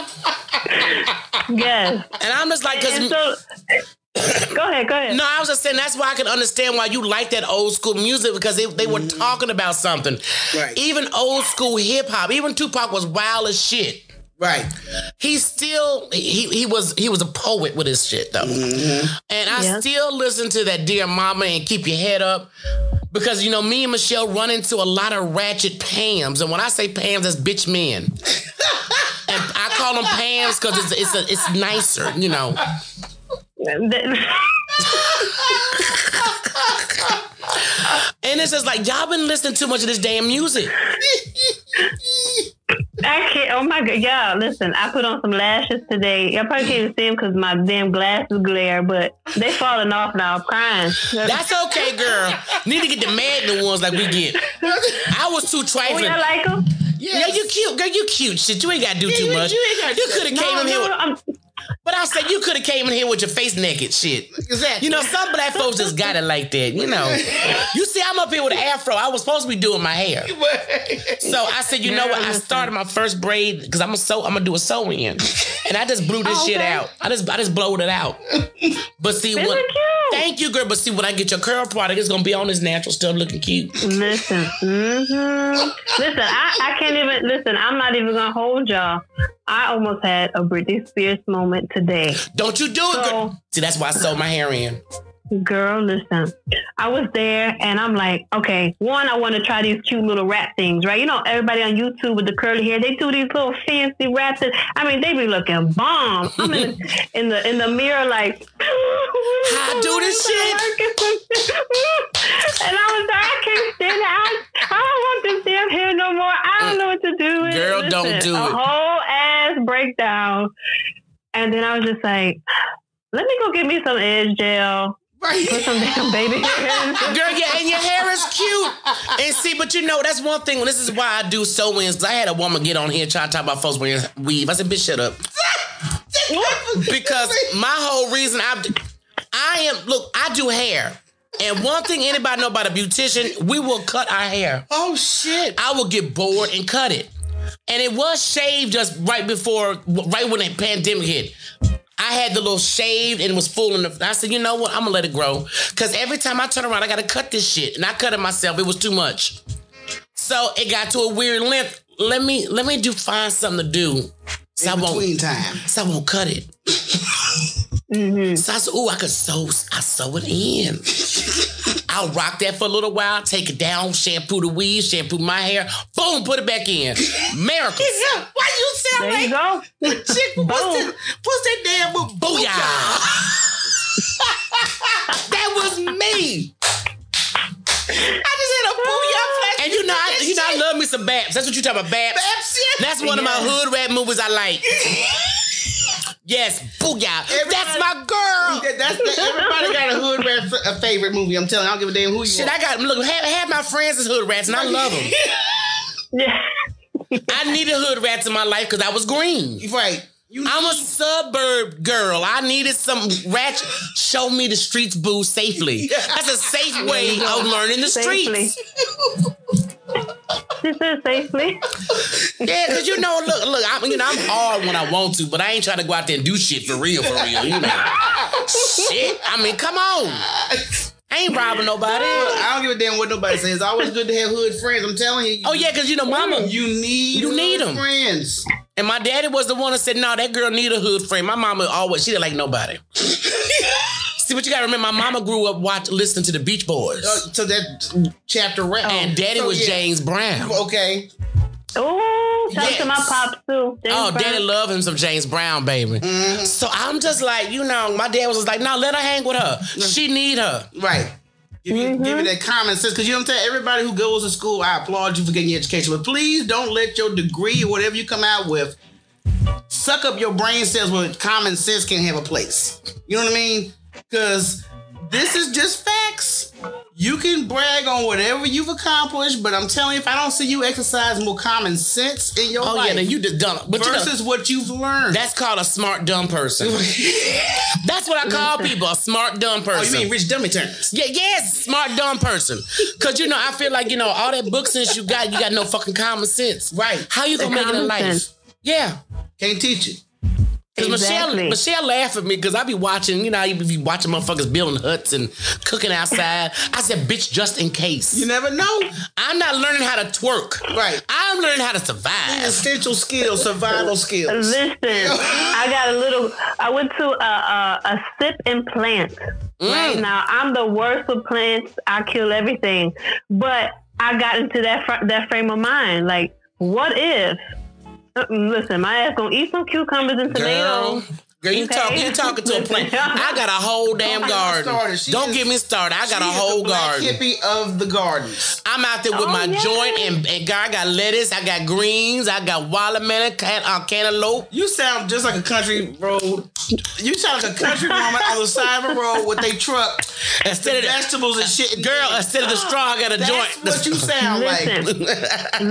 yes. And I'm just like, because. so, go ahead, go ahead. No, I was just saying that's why I can understand why you like that old school music because they, they were mm-hmm. talking about something. Right. Even old school hip hop, even Tupac was wild as shit. Right. He still he he was he was a poet with his shit though. Mm-hmm. And I Yes. still listen to that Dear Mama and Keep Your Head Up. Because you know, me and Michelle run into a lot of ratchet Pams. And when I say Pams, that's bitch men. and I call them Pams because it's it's a, it's nicer, you know. And it's just like y'all been listening too much of this damn music. I can't. Oh my god! Yeah, listen. I put on some lashes today. Y'all probably can't even see them because my damn glasses glare, but they falling off now. I'm crying. That's okay, girl. Need to get the maddening ones like we get. I was too Oh, trifling. y'all like them? Yeah, you cute, girl. You cute. Shit, you ain't gotta do too much. you You could have No, came in here. no, with- But But I said you could have came in here with your face naked, shit. Exactly. You know, some black folks just got it like that. You know, you see, I'm up here with an afro. I was supposed to be doing my hair, so I said, you know what? I started my first braid because I'm a sew. I'm gonna do a sew in, and I just blew this Oh, shit okay. out. I just I just blowed it out. But see, They when, look cute. thank you, girl. But see, when I get your curl product, it's gonna be on this natural stuff, looking cute. Listen, hmm listen. I, I can't even listen. I'm not even gonna hold y'all. I almost had a Britney Spears moment today. Don't you do it, girl. So- See, that's why I sewed my hair in. Girl, listen. I was there and I'm like, okay, one, I want to try these cute little rap things, right? You know, everybody on YouTube with the curly hair, they do these little fancy raps. that- I mean, they be looking bomb. I'm in, in the in the mirror like, How I do this shit? and I was like, I can't stand it. I, I don't want this damn hair no more. I don't know what to do. with it. Girl, don't do a it. whole ass breakdown. And then I was just like, let me go get me some edge gel. Right. Put some damn baby hair in Girl, yeah, and your hair is cute. And see, but you know, that's one thing. This is why I do sew ins. Because I had a woman get on here trying to talk about folks wearing weave. I said, bitch, shut up. because my whole reason I I am look, I do hair. And one thing anybody know about a beautician, we will cut our hair. Oh shit. I will get bored and cut it. And it was shaved just right before, right when the pandemic hit. I had the little shaved and was full enough. I said, you know what? I'm gonna let it grow. Cause every time I turn around, I gotta cut this shit. And I cut it myself. It was too much. So it got to a weird length. Let me let me do find something to do. So I In won't between time. so I won't cut it. Mm-hmm. So I said, ooh, I could sew, I sew it in. I'll rock that for a little while, take it down, shampoo the weave, shampoo my hair, boom, put it back in. Miracles. Why you sound There you go. Chick, what's Boom. that, what's that damn book? Booyah. that was me. I just had a booyah flash. And you know, I, you know, I love me some Babs. That's what you talking about, Babs. Babs, yeah. That's one of my hood rap movies I like. yes, Booyah. That's my girl. That- that's the, everybody got a hood rat f- a favorite movie. I'm telling you, I don't give a damn who you Shit, are. I got look. Half, half my friends is hood rats, and I love them. Yeah. I needed hood rats in my life because I was green. right. You I'm a suburb girl. I needed some rat. Show me the streets, boo, safely. That's a safe way of learning the Safely. streets. She safely. Yeah, because you know, look, look, I'm, you know, I'm hard when I want to, but I ain't trying to go out there and do shit for real, for real. You know, shit. I mean, come on. I ain't robbing nobody. I don't give a damn what nobody says. It's always good to have hood friends. I'm telling you. Oh yeah, because you know, mama. You need You need them friends. And my daddy was the one that said, "No, that girl need a hood friend." My mama always she didn't like nobody. See, but you gotta remember, my mama grew up watch listening to the Beach Boys, Uh, so that chapter rap. and daddy So, was yeah. James Brown. Okay. Oh, talk to my pops too. James Oh, Brown. daddy love him some James Brown, baby. So I'm just like, you know, my dad was just like, no, let her hang with her. She need her. Right. Give you, give you that common sense. Because you know what I'm saying? Everybody who goes to school, I applaud you for getting your education. But please don't let your degree or whatever you come out with suck up your brain cells where common sense can have a place. You know what I mean? Because this is just facts. You can brag on whatever you've accomplished, but I'm telling you, if I don't see you exercise more common sense in your oh, life. Oh life yeah, then you just done. But you know, what you've learned. that's called a smart dumb person. that's what I call people, a smart dumb oh, person. you mean rich dummy terms? Yeah, yes, smart dumb person. Cause you know, I feel like you know all that book sense you got, you got no fucking common sense. Right. How you gonna The make it in life? sense. Yeah. Can't teach it. Cause Exactly. Michelle, Michelle laugh at me because I be watching, you know, you be watching motherfuckers building huts and cooking outside. I said, bitch, just in case. You never know. I'm not learning how to twerk. Right. I'm learning how to survive. Essential skills, survival skills. Listen, I got a little. I went to a a, a sip and plant. Mm. Right now, I'm the worst with plants. I kill everything, but I got into that fr- that frame of mind. Like, what if? Listen, my ass gonna eat some cucumbers and tomatoes. girl, you Okay. talk, you talking to a plant. I got a whole damn Don't garden. started. Don't get me started. I got a She is whole the black garden. hippie of the gardens. I'm out there with Oh, my yeah. joint and, and God, I got lettuce, I got greens, I got watermelon, can, uh, cantaloupe. You sound just like a country road. You sound like a country woman on the side of the road with a truck, Instead of the, vegetables and shit. girl, instead of the straw, I got a That's joint. what you sound like. Listen,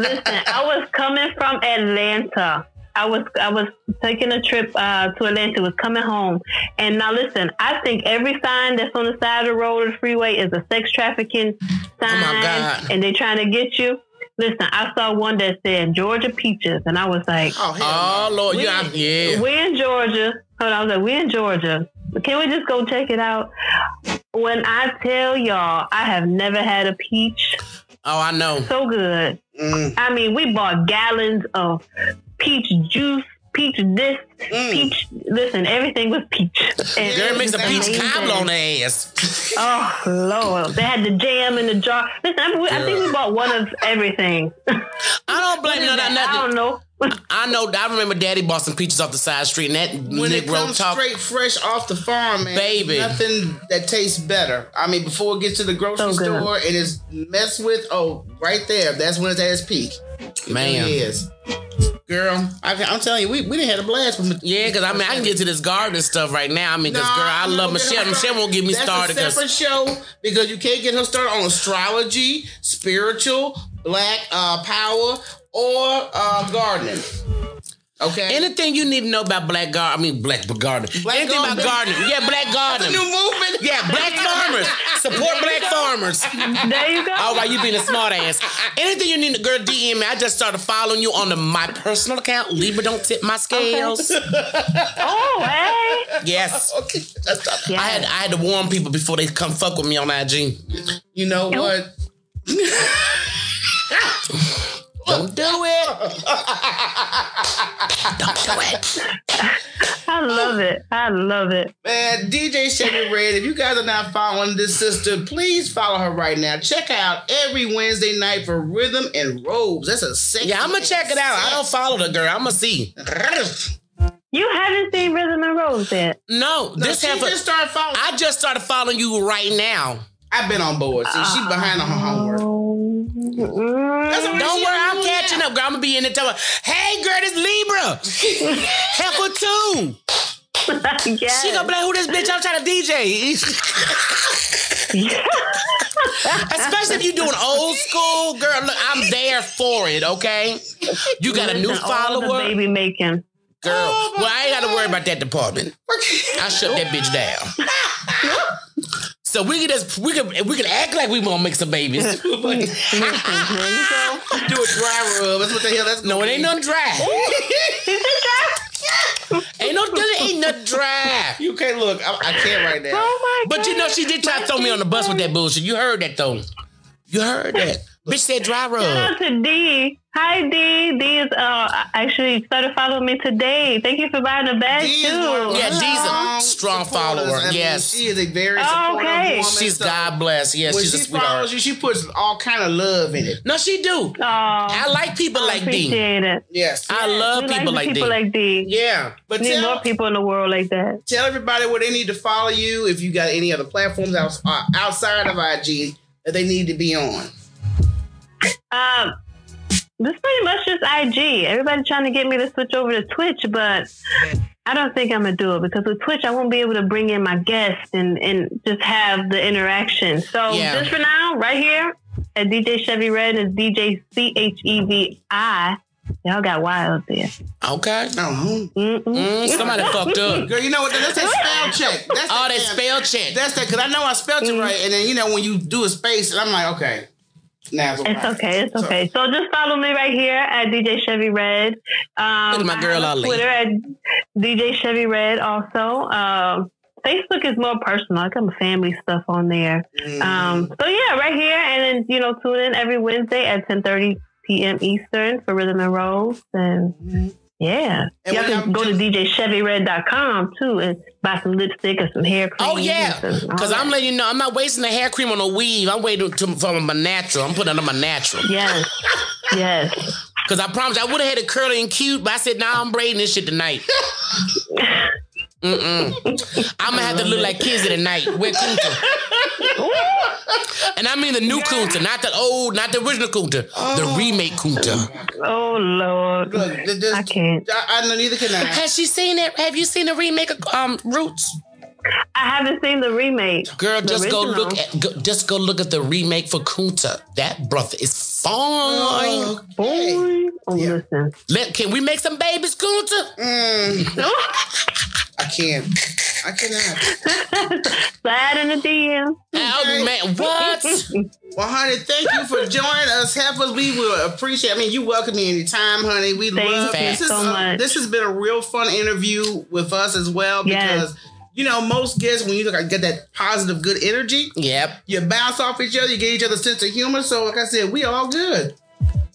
listen. I was coming from Atlanta. I was I was taking a trip uh, to Atlanta, was coming home, and now listen, I think every sign that's on the side of the road or the freeway is a sex trafficking sign, God. and they're trying to get you. Listen, I saw one that said Georgia peaches, and I was like, Oh, Oh. Lord, We- yeah, yeah. we in Georgia. Hold on, I was like, we in Georgia. Can we just go check it out? When I tell y'all, I have never had a peach Oh, I know. so good. Mm. I mean, we bought gallons of peach juice, peach this, mm. peach. Listen, everything was peach. And Girl it makes a peach amazing. cobbler on the ass. Oh Lord, they had the jam in the jar. Listen, I, mean, I think we bought one of everything. I don't blame no, I nothing. don't know. I know. I remember Daddy bought some peaches off the side street, and that When it Negro comes talk. straight fresh off the farm, man, Baby. nothing that tastes better. I mean, before it gets to the grocery So store and it's messed with, oh, right there, that's when it's at its peak. It Man. really is. Girl, I, I'm telling you, we, we didn't have a blast with Yeah, because I mean, I can get to this garden stuff right now. I mean, because Nah, girl, I love gonna Michelle. her Michelle won't get me That's started. a 'cause- separate show because you can't get her started on astrology, spiritual, black uh, power, or uh, gardening. Okay. Anything you need to know about black garden, I mean black garden. Black Anything about gardening. Yeah, black That's a gardening. new movement. Yeah, black farmers. Support black farmers. There you go. All right, you being a smart ass. Anything you need, girl, DM me. I just started following you on the my personal account. Libra don't tip my scales. Oh, hey. Yes. Okay. That's not- Yeah. I had I had to warn people before they come fuck with me on IG. You know what? Don't do it. Don't do it. I love it. I love it. Man, DJ Chevy Red, if you guys are not following this sister, please follow her right now. Check her out every Wednesday night for Rhythm and Robes. That's a sexy Yeah, I'm gonna check it out. I don't follow the girl. I'm gonna see. You haven't seen Rhythm and Robes yet. No, No, this she half a- just started following. I just started following you right now. I've been on board. See, she's behind on her homework. Don't worry, I'm catching up, girl. I'm gonna be in there telling, hey, girl, this Libra. Heifer too. yes. She gonna be like, who this bitch? I'm trying to DJ. Especially if you doing old school, girl. Look, I'm there for it. Okay, you got a new the follower, baby making. girl. Oh, well, I ain't got to worry about that department. I shut that bitch down. So we can just we can we can act like we gonna make some babies. Listen, there you go. Do a dry rub. That's what the hell that's No, it ain't nothing dry. ain't no ain't nothing dry. You can't look. I, I can't right now. Oh my But you know, she did try to throw me on the bus with that bullshit. You heard that though. You heard that. Bitch said dry Shout rub. out to D. Hi D. D is uh actually started following me today. Thank you for buying the bag Dee's too. Yeah, our Dee's a strong follower. I mean, Yes. she is a very Oh, supportive okay. woman. She's so God bless. Yes, when she's a she sweetheart. follows you, she puts all kind of love in it. No, she do. Oh, I like people I like D. appreciate it. Yes. I love We people like like the people D. like D. Yeah. but We need tell, more people in the world like that. tell everybody where they need to follow you. If you got any other platforms out, uh, outside of IG that they need to be on. Um, this is pretty much just IG. Everybody trying to get me to switch over to Twitch, but I don't think I'm gonna do it because with Twitch I won't be able to bring in my guests and and just have the interaction. So Yeah. just for now, right here at DJ Chevy Red is DJ C H E V I. Y'all got wild there. Okay. Oh, Mm-mm. Mm, somebody fucked up. girl, you know what? That's that spell check. That's Oh, that that spell check. That's that because I know I spelled Mm-hmm. it right, and then you know when you do a space, and I'm like, okay, now it's, It's okay. It's okay. So just follow me right here at DJ Chevy Red. Um, Look my girl, I have a Ali. Twitter at DJ Chevy Red. Also, um, Facebook is more personal. I got my family stuff on there. Mm-hmm. Um, so yeah, right here, and then you know, tune in every Wednesday at ten thirty p.m. Eastern for Rhythm and Rolls, and yeah, And y'all can go to just- DJChevyRed.com too and buy some lipstick and some hair cream. Oh yeah, because. I'm letting you know I'm not wasting the hair cream on a weave. I'm waiting to, for my natural. I'm putting it on my natural. yes, yes. Because I promised I would have had it curly and cute, but I said, nah, I'm braiding this shit tonight. Mm-mm. I'm gonna have to look like Kizzy tonight. Wear Kunta. and I mean the new Kunta, not the old, not the original Kunta, the remake Kunta. Oh Lord, Look, this, I can't. I, I know neither can I. Has she seen it? Have you seen the remake of um, Roots? I haven't seen the remake. Girl, The just go look at go, just go look at the remake for Kunta. That brother is fine. Boy, oh, Yeah. listen. Let can we make some babies, Kunta? I can't. I cannot. Slide in the DM. Oh man, what? Well, honey, thank you for joining us. Help us. We will appreciate. I mean, you welcome me anytime, honey. We Thank love you this. Is, so uh, much. this has been a real fun interview with us as well Yes. because you know most guests when you look, get that positive, good energy. yep. You bounce off each other. You get each other sense of humor. So, like I said, we all good.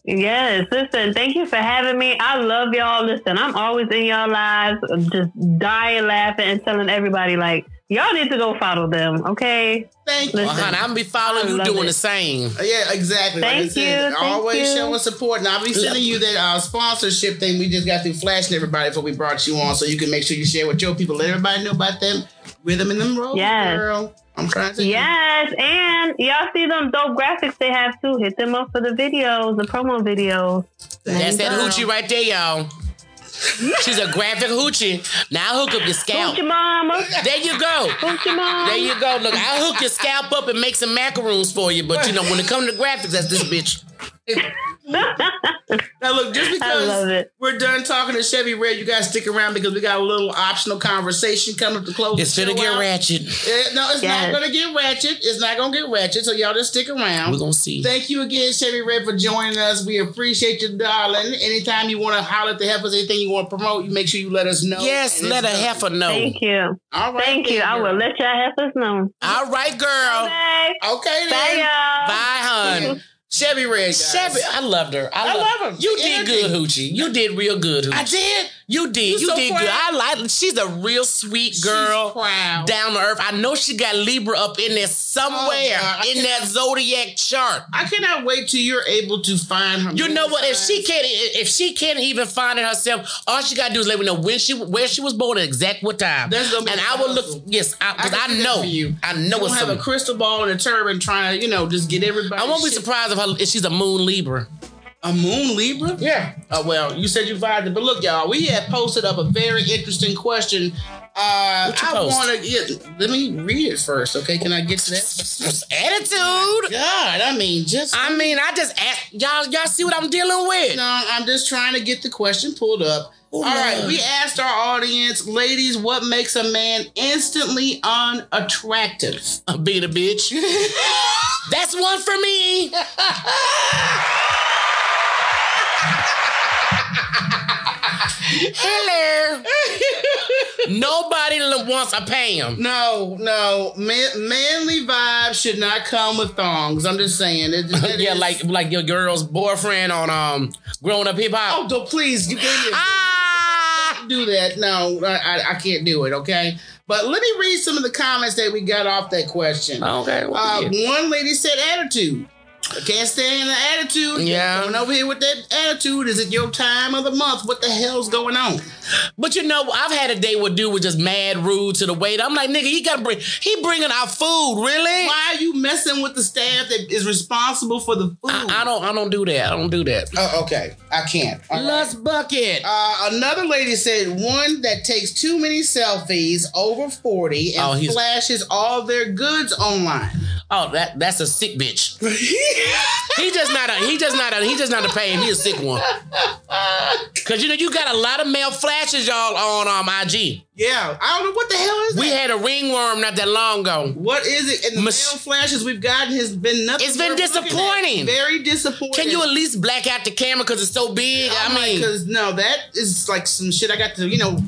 Yes, listen, thank you for having me. I love y'all. Listen, I'm always in y'all lives, just dying laughing and telling everybody, like, y'all need to go follow them, okay? Thank you. Well, honey, I'm gonna be following I you doing it. the same. Yeah, exactly. like I Thank said, you, thank always you. showing support. And I'll be sending you that uh, sponsorship thing we just got through flashing everybody before we brought you on, so you can make sure you share with your people. Let everybody know about them rhythm in them rolls, Yes. girl. I'm trying to. Yes, and y'all see them dope graphics they have too. Hit them up for the videos, the promo videos. That's that Girl. hoochie right there, y'all. She's a graphic hoochie. Now hook up your scalp. Hoochie mama. There you go. Hoochie mama. There you go. Look, I'll hook your scalp up and make some macaroons for you. But you know, when it comes to graphics, that's this bitch. Now look, just because we're done talking to Chevy Red, you guys stick around because we got a little optional conversation coming up to close. It's gonna get out. ratchet. Eh, no, it's Yes. not gonna get ratchet. It's not gonna get ratchet. So y'all just stick around. We're gonna see. Thank you again, Chevy Red, for joining us. We appreciate you, darling. Anytime you want to holler at the heifers, anything you want to promote, you make sure you let us know. Yes, And let a it's- heifer know. Thank you. All right, Thank you. then, I will let y'all have us know. All right, girl. Okay. Okay, Bye, then. y'all. Bye, hun. Chevy Red, guys. Chevy, I loved her. I, I love, her. You did good, Hoochie. You did real good, Hoochie. I did. You did. You You, so did proud. good. I like. She's a real sweet girl. Down to earth. I know she got Libra up in there somewhere Oh, I in that zodiac chart. I cannot wait till you're able to find her. You know what? If she can't, if she can't even find it herself, all she gotta do is let me know when she, where she was born, and exact what time. That's gonna be and I will look. Yes, because I, see that know. you. I know you it's have a crystal ball and a turban trying to, you know, just get everybody. I won't be surprised if, her, if she's a moon Libra. A moon Libra? Yeah. Uh, well, you said you vibed it, but look, y'all, we had posted up a very interesting question. Uh, I want to yeah, let me read it first, okay? Can I get to that? Attitude. God, I mean, just I mean, I just ask, y'all. Y'all see what I'm dealing with? no, I'm just trying to get the question pulled up. Oh, All right, Lord. we asked our audience, ladies, what makes a man instantly unattractive? Being a bitch. That's one for me. Hello. Nobody wants a Pam. No, no, man, manly vibes should not come with thongs. I'm just saying. It, it yeah, is- like like your girl's boyfriend on um growing up hip hop. oh, don't, please, you gave me. Ah, do that. No, I, I, I can't do it. Okay, but let me read some of the comments that we got off that question. okay. Uh, yeah. one lady said attitude. I can't stand in the attitude. Yeah. Coming over here with that attitude. Is it your time of the month? What the hell's going on? But you know, I've had a date with dude was just mad rude to the waiter. I'm like, nigga, he gotta bring, he bringing our food, really? Why are you messing with the staff that is responsible for the food? I, I don't, I don't do that. I don't do that. Oh, okay. I can't. All right. Lust bucket. Uh, another lady said one that takes too many selfies over 40 and Oh, flashes all their goods online. Oh, that that's a sick bitch. he just not a he just not a he just not a pain. He a sick one. Cause you know you got a lot of male flashes y'all on um IG. Yeah, I don't know what the hell is We that. had a ringworm not that long ago. what is it? And the Mas- male flashes we've gotten has been nothing. It's been worth looking at. disappointing. Very disappointing. Can you at least black out the camera because it's so big? I mean, because no, that is like some shit I got to, you know,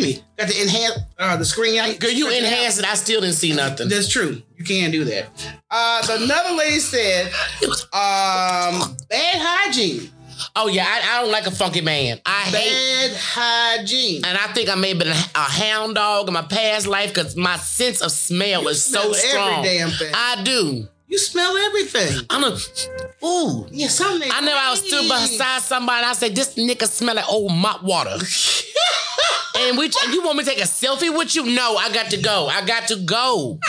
give me got to enhance uh, the screen. I- girl, you enhanced it. I still didn't see nothing. That's true. You can do that. Uh, another lady said, um, bad hygiene. Oh yeah, I, I don't like a funky man. I hate. Bad hygiene. And I think I may have been a, a hound dog in my past life because my sense of smell is smell so every strong. damn thing. I do. You smell everything. I'm a, ooh. Yeah, something. I know I was stood beside somebody and I said, this nigga smell like old mop water. and we, you want me to take a selfie with you? No, I got to go. I got to go.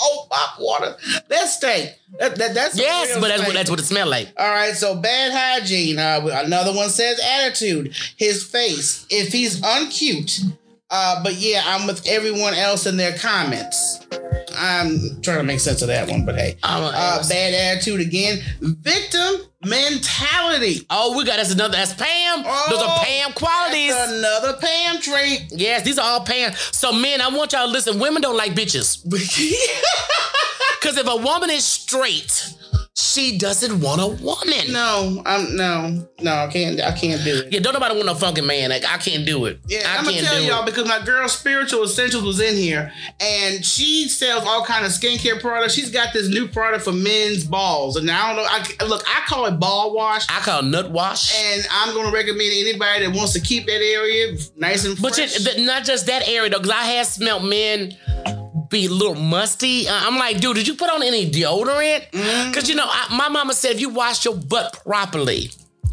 Oh, mop water. That stink. That, that, that's Yes, but that's what, that's what it smelled like. All right, so bad hygiene. Uh, another one says attitude. His face. If he's uncute, Uh, but yeah, I'm with everyone else in their comments. I'm trying to make sense of that one, but hey, I'm a- uh, bad attitude again. Victim mentality. Oh, we got that's another that's Pam. Those are Oh, Pam qualities. That's another Pam trait. Yes, these are all Pam. So men, I want y'all to listen. Women don't like bitches. Cause if a woman is straight, she doesn't want a woman. no, I'm no, no, I can't. I can't do it. Yeah, don't nobody want a fucking man. Like I can't do it. Yeah, I I'm gonna can't tell y'all it. because my girl Spiritual Essentials was in here, and she sells all kind of skincare products. She's got this new product for men's balls, and I don't know. I, look, I call it ball wash, I call it nut wash. and I'm gonna recommend anybody that wants to keep that area nice and But fresh. th- not just that area though, because I have smelt men be a little musty. I'm like, dude, did you put on any deodorant? Mm-hmm. Because you know, I, my mama said if you wash your butt properly,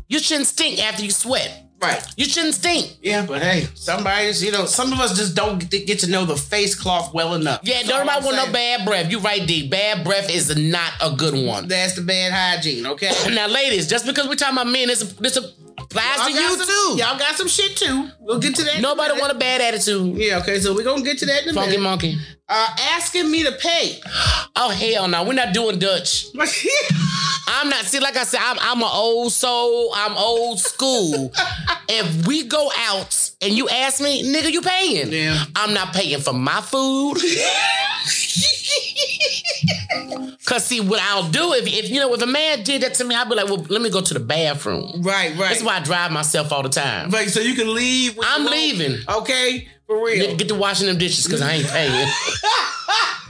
you shouldn't stink after you sweat. right. You shouldn't stink. Yeah, but hey, somebody's you know some of us just don't get to know the face cloth well enough. Yeah, don't nobody want no bad breath. You're right, D. Bad breath is not a good one. That's the bad hygiene. Okay. Now, ladies, just because we're talking about men, it's this applies to Y'all got you some- too. Y'all got some shit too. We'll get to that. Nobody want a bad attitude. Yeah. Okay. So we're gonna get to that in a Funky minute. monkey. Uh, asking me to pay. Oh hell no, we're not doing Dutch. I'm not. See, like I said, I'm, I'm an old soul. I'm old school. if we go out and you ask me, nigga, you paying? Yeah. I'm not paying for my food. Cause see, what I'll do if, if you know if a man did that to me, I'd be like, well, let me go to the bathroom. right. Right. That's why I drive myself all the time. Like, so you can leave. when I'm leaving. Okay, for real. Get to washing them dishes because I ain't paying.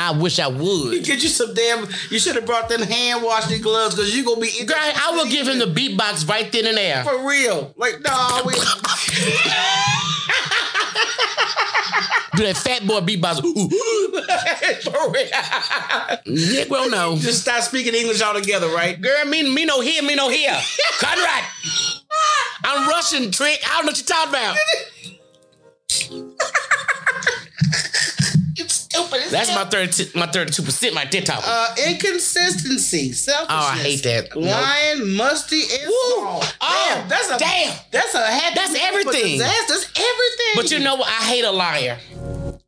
I wish I would. Get you some damn. You should have brought them hand washing gloves because you gonna be. Girl, I will give him the beatbox right then and there. for real. Like no, we, Do that fat boy beatbox. for real. Negro no. Just stop speaking English altogether, right? Girl, me, me no here, me no here. Conrad. I'm Russian, trick. I don't know what you're talking about. You stupid. as That's my 32, my 32% My there talking. Uh, inconsistency, selfishness. Oh, I hate that. Lying, musty, and small. Oh, damn, that's a damn. That's a happy. That's everything. That's everything. but you know what? I hate a liar.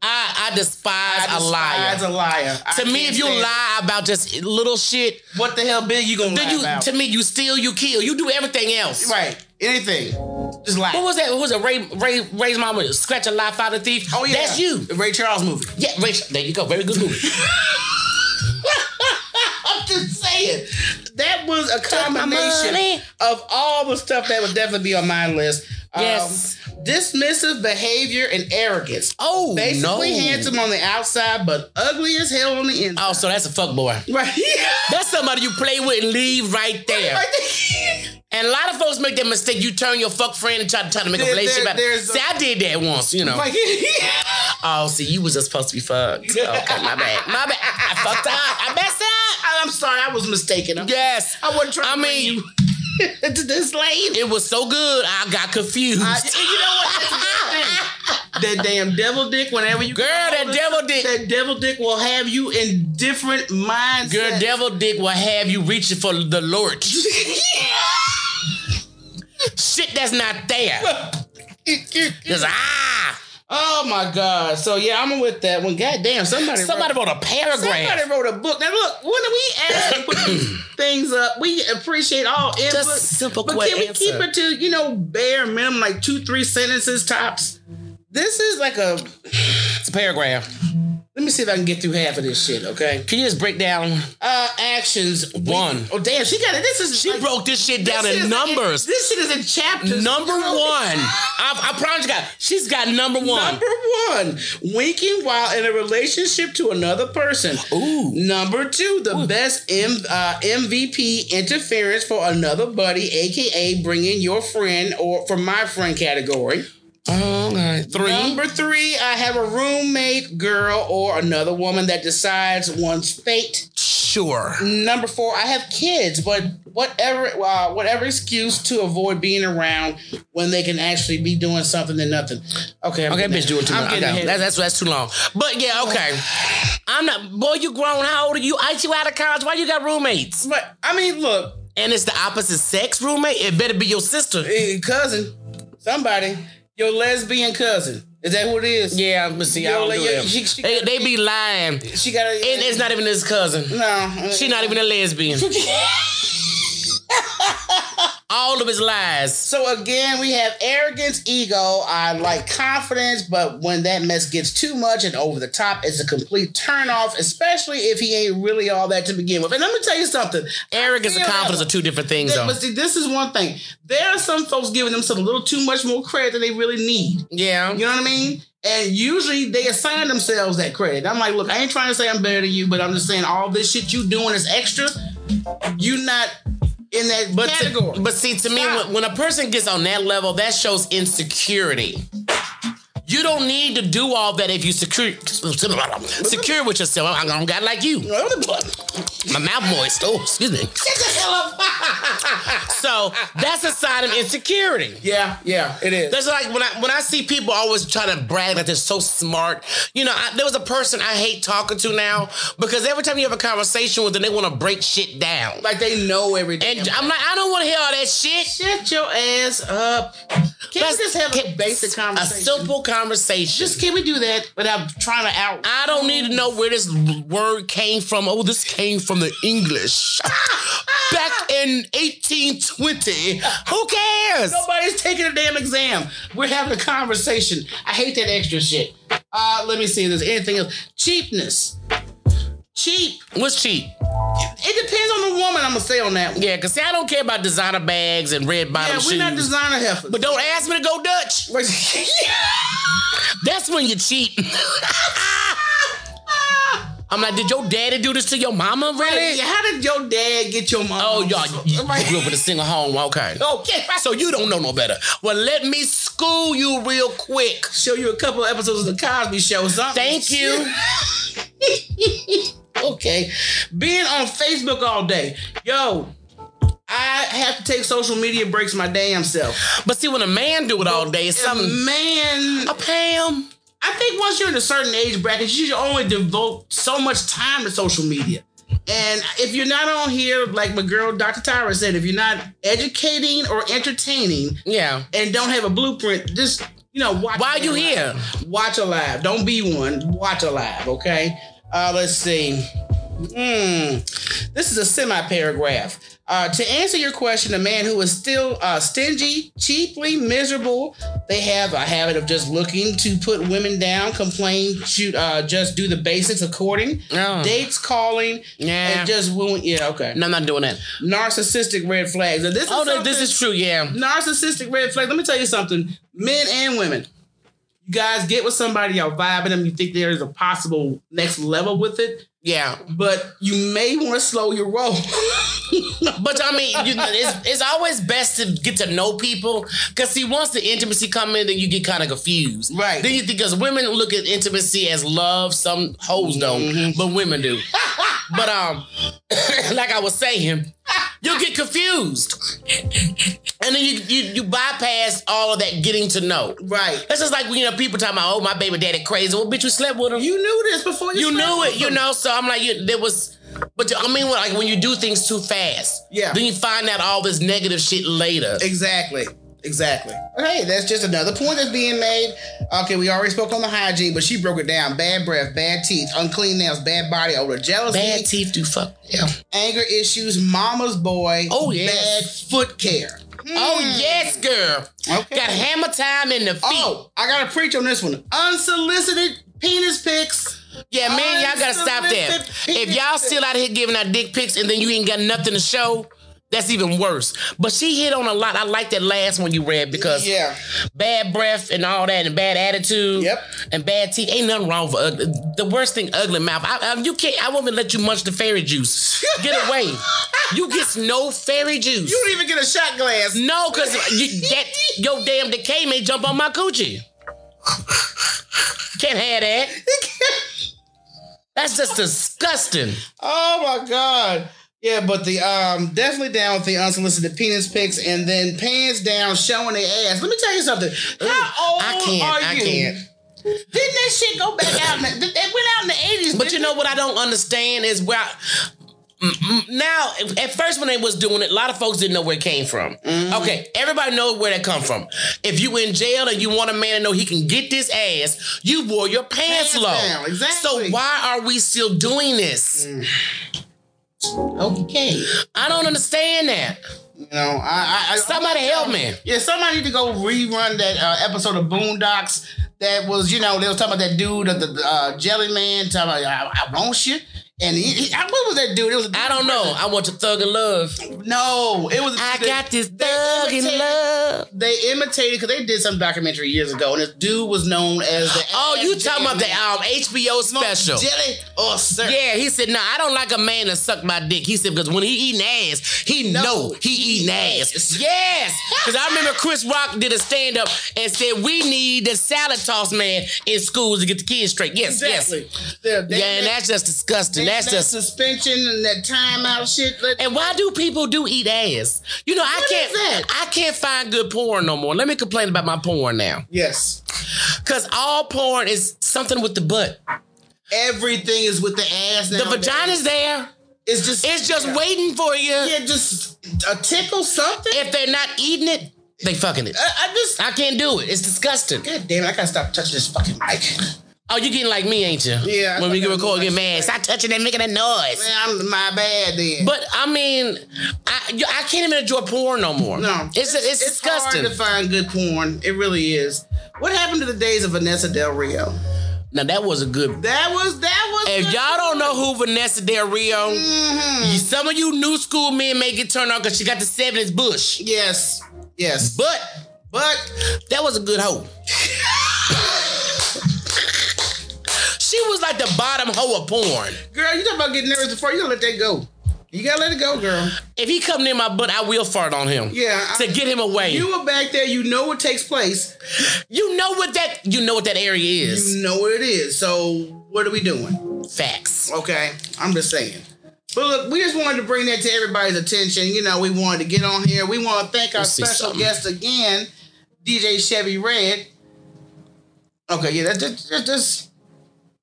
I, I despise, I a liar. despise a liar. I to me, if you stand it. lie about just little shit, what the hell big you gonna then lie you about? to me you steal, you kill, you do everything else. right, anything, just lie. What was that? What was it? Ray Ray Ray's mama scratch a lie, find a thief. Oh yeah, that's you. The Ray Charles movie. Yeah, Ray. There you go. Very good movie. I'm just saying that was a combination of all the stuff that would definitely be on my list. Yes. Um, dismissive behavior and arrogance. Oh Basically no. handsome on the outside, but ugly as hell on the inside. Oh, so that's a fuck boy. Right. That's somebody you play with and leave right there. Right there. And a lot of folks make that mistake. You turn your fuck friend and try to try to make a relationship. there- out. there's a- See, I did that once. You know. Like, oh, see, you was just supposed to be fucked. Okay, my bad. My bad. I, I fucked up. I messed up. I'm sorry, I was mistaken. I'm- Yes. I wasn't trying I to mean, you to this lane. it was so good. I got confused. I- you know what? That damn devil dick. Whenever you Girl, that devil dick. that devil dick will have you in different minds. Girl, devil dick will have you reaching for the Lord. Shit that's not there. Just ah. Oh my god! So yeah, I'm with that one. God damn, somebody Somebody wrote, wrote a paragraph. somebody wrote a book. Now look, when we ask to put things up, we appreciate all input. Just simple, but can we answer. keep it to you know bare minimum, like two, three sentences tops? This is like a. It's a paragraph. Let me see if I can get through half of this shit. Okay. Can you just break down? Uh, actions One. Oh damn, she got it. This is She like- broke this shit down this in numbers. this shit is in chapters. Number one. I, I promise you guys, she's got number one. Number one, winking while in a relationship to another person. Ooh. Number two, the best M, uh, MVP interference for another buddy, aka bringing your friend or for my friend category. Okay. Three. Number three, I have a roommate, girl, or another woman that decides one's fate. Sure. Number four, I have kids, but whatever, uh, whatever excuse to avoid being around when they can actually be doing something than nothing. Okay, I'm Okay, bitch, doing too I'm getting Okay, that's, that's that's too long. But yeah, okay. I'm not. Boy, you grown. How old are you? I you out of college. Why you got roommates? But I mean, look, And it's the opposite sex roommate. It better be your sister. eh, cousin, somebody, your lesbian cousin. Is that who it is? Yeah, but see, I don't like, do yeah, she- she- they, they be lying. She got a. it's not even his cousin. no. She not even a lesbian. All of his lies. So again, we have arrogance, ego, I like confidence, but when that mess gets too much and over the top, it's a complete turn off, especially if he ain't really all that to begin with. And let me tell you something. Arrogance and feel that confidence are two different things, Th- though. But see, this is one thing. There are some folks giving themselves a little too much more credit than they really need. Yeah. You know what I mean? And usually they assign themselves that credit. I'm like, look, I ain't trying to say I'm better than you, but I'm just saying all this shit you doing is extra. You not in that But, to- but see, to me, when, when a person gets on that level, that shows insecurity. You don't need to do all that if you secure secure with yourself. I don't got like you. My mouth moist. Oh, excuse me. so that's a sign of insecurity. yeah, yeah, it is. That's like when I when I see people always try to brag like they're so smart. You know, I, there was a person I hate talking to now because every time you have a conversation with them, they want to break shit down. like they know everything. And I'm like, I don't want to hear all that shit. Shut your ass up. Can we just have a basic conversation? A simple conversation. Just can we do that without trying to out? I don't need to know where this word came from. Oh, this came from the English. Back in 1820. Who cares? Nobody's taking a damn exam. We're having a conversation. I hate that extra shit. Uh, let me see if there's anything else. Cheapness. Cheap. What's cheap? It depends on the woman. I'm gonna say on that one. Yeah, because see, I don't care about designer bags and red bottom Yeah, shoes. we're not designer heifers. but don't ask me to go Dutch. That's when you cheat. I'm like, did your daddy do this to your mama, really? How did your dad get your mom? Oh, y'all, you, you grew up in a single home. Okay. Okay. So you don't know no better. Well, let me school you real quick. Show you a couple episodes of the Cosby Show. Something. Thank you. Okay. Being on Facebook all day. Yo, I have to take social media breaks my damn self. But see, when a man do it all day, it's something. Man, A Pam. I think once you're in a certain age bracket, you should only devote so much time to social media. And if you're not on here, like my girl Dr. Tyra said, if you're not educating or entertaining Yeah. and don't have a blueprint, just you know, watch. Why are you live. here? Watch a live. Don't be one. Watch a live. Okay. Uh, let's see. Hmm. This is a semi paragraph. Uh, to answer your question, a man who is still uh, stingy, cheaply miserable, they have a habit of just looking to put women down, complain, shoot, uh, just do the basics according, Oh. dates, calling, Yeah. and just wooing. Yeah, okay. No, I'm not doing that. Narcissistic red flags. Now, this is Oh, no, this is true. Yeah. narcissistic red flag. Let me tell you something, men and women. You guys get with somebody, y'all vibing them, you think there's a possible next level with it, Yeah. but you may want to slow your roll. But I mean, you, know, it's, it's always best to get to know people because see, once the intimacy come in, then you get kind of confused. Right. Then you think because women look at intimacy as love, some hoes don't, Mm-hmm. but women do. but um, like I was saying, you get confused, and then you, you you bypass all of that getting to know. right. That's just like you know people talking about, oh my baby daddy crazy. Well, bitch, you slept with him. You knew this before you You knew it, you know. So I'm like, you, there was, but I mean, like when you do things too fast, Yeah. then you find out all this negative shit later. Exactly. Exactly. Hey, that's just another point that's being made. Okay, we already spoke on the hygiene, but she broke it down. Bad breath, bad teeth, unclean nails, bad body odor, jealousy, Bad teeth do fuck. Yeah. anger issues, mama's boy, Oh, yes. bad foot care. Oh hmm. yes, girl. Okay. Got hammer time in the feet. Oh, I gotta preach on this one. Unsolicited penis pics. yeah, man, y'all gotta stop that. If y'all still out here giving out dick pics and then you ain't got nothing to show. That's even worse. But she hit on a lot. I like that last one you read because Yeah. bad breath and all that and bad attitude. Yep. And bad teeth. Ain't nothing wrong with ugly. The worst thing, ugly mouth. I, I, you can't. I won't even let you munch the fairy juice. Get away. you get no fairy juice. You don't even get a shot glass. no, cause you, that your damn decay may jump on my coochie. Can't have that. That's just disgusting. Oh my god. Yeah, but the um definitely down with the unsolicited penis pics and then pants down showing their ass. Let me tell you something. How old I can't. are I you? can't. Didn't that shit go back out? In the, they went out in the eighties. But you know what I don't understand is where I- mm, now at first when they was doing it, a lot of folks didn't know where it came from. Okay, everybody knows where that come from. If you in jail and you want a man to know he can get this ass, you wore your pants, Pants low. down, exactly. So why are we still doing this? Okay. I don't understand that. You know, I, I, I Somebody help me. Yeah, somebody need to go rerun that uh, episode of Boondocks that was, you know, they was talking about that dude, of the uh, Jelly Man, talking about, I, I want you. And he, he- what was that dude? It was I don't know. I want your thug and love. No, it was. I they- got this thug and love. They imitated because they did some documentary years ago, and this dude was known as the. Oh, you talking about the um, HBO special? Jelly or sir? Yeah, he said, "No, I don't like a man to suck my dick." He said because when he eating ass, he No, know he eating ass. Yes, because I remember Chris Rock did a stand up and said we need the salad toss man in schools to get the kids straight. Yes, exactly. yes. They- Yeah, and that's just disgusting. That, That's that just. suspension and that timeout shit. And why do people do eat ass? You know, I can't. is that? I can't find good porn no more. Let me complain about my porn now, yes, because all porn is something with the butt. everything is with the ass. The vagina's there. It's just. It's just yeah. waiting for you. Yeah, just a tickle something. If they're not eating it, they fucking it. I, I just. I can't do it. It's disgusting. God damn it! I gotta stop touching this fucking mic. Oh, you getting like me, ain't you? Yeah, When we get record, get mad. Stop touching and making a noise. Man, I'm my bad then. But I mean, I you- I can't even enjoy porn no more. no, it's it's, disgusting. hard to find good porn. It really is. What happened to the days of Vanessa Del Rio? now that was a good. That was that was. If y'all don't know who Vanessa Del Rio, Mhm. some of you new school men may get turned on because she got the 70s bush. Yes, yes, But but that was a good hoe. she was like the bottom hoe of porn. girl, you talking about getting nervous before you gotta let that go. You gotta let it go, girl. If he come near my butt, I will fart on him. Yeah, To I- get him away. You were back there. You know what takes place. You know what that you know what that area is. You know what it is. So what are we doing? Facts. Okay, I'm just saying. But look, we just wanted to bring that to everybody's attention. You know, we wanted to get on here. We want to thank our Let's special guest again, DJ Chevy Red. Okay, yeah, that just, just, just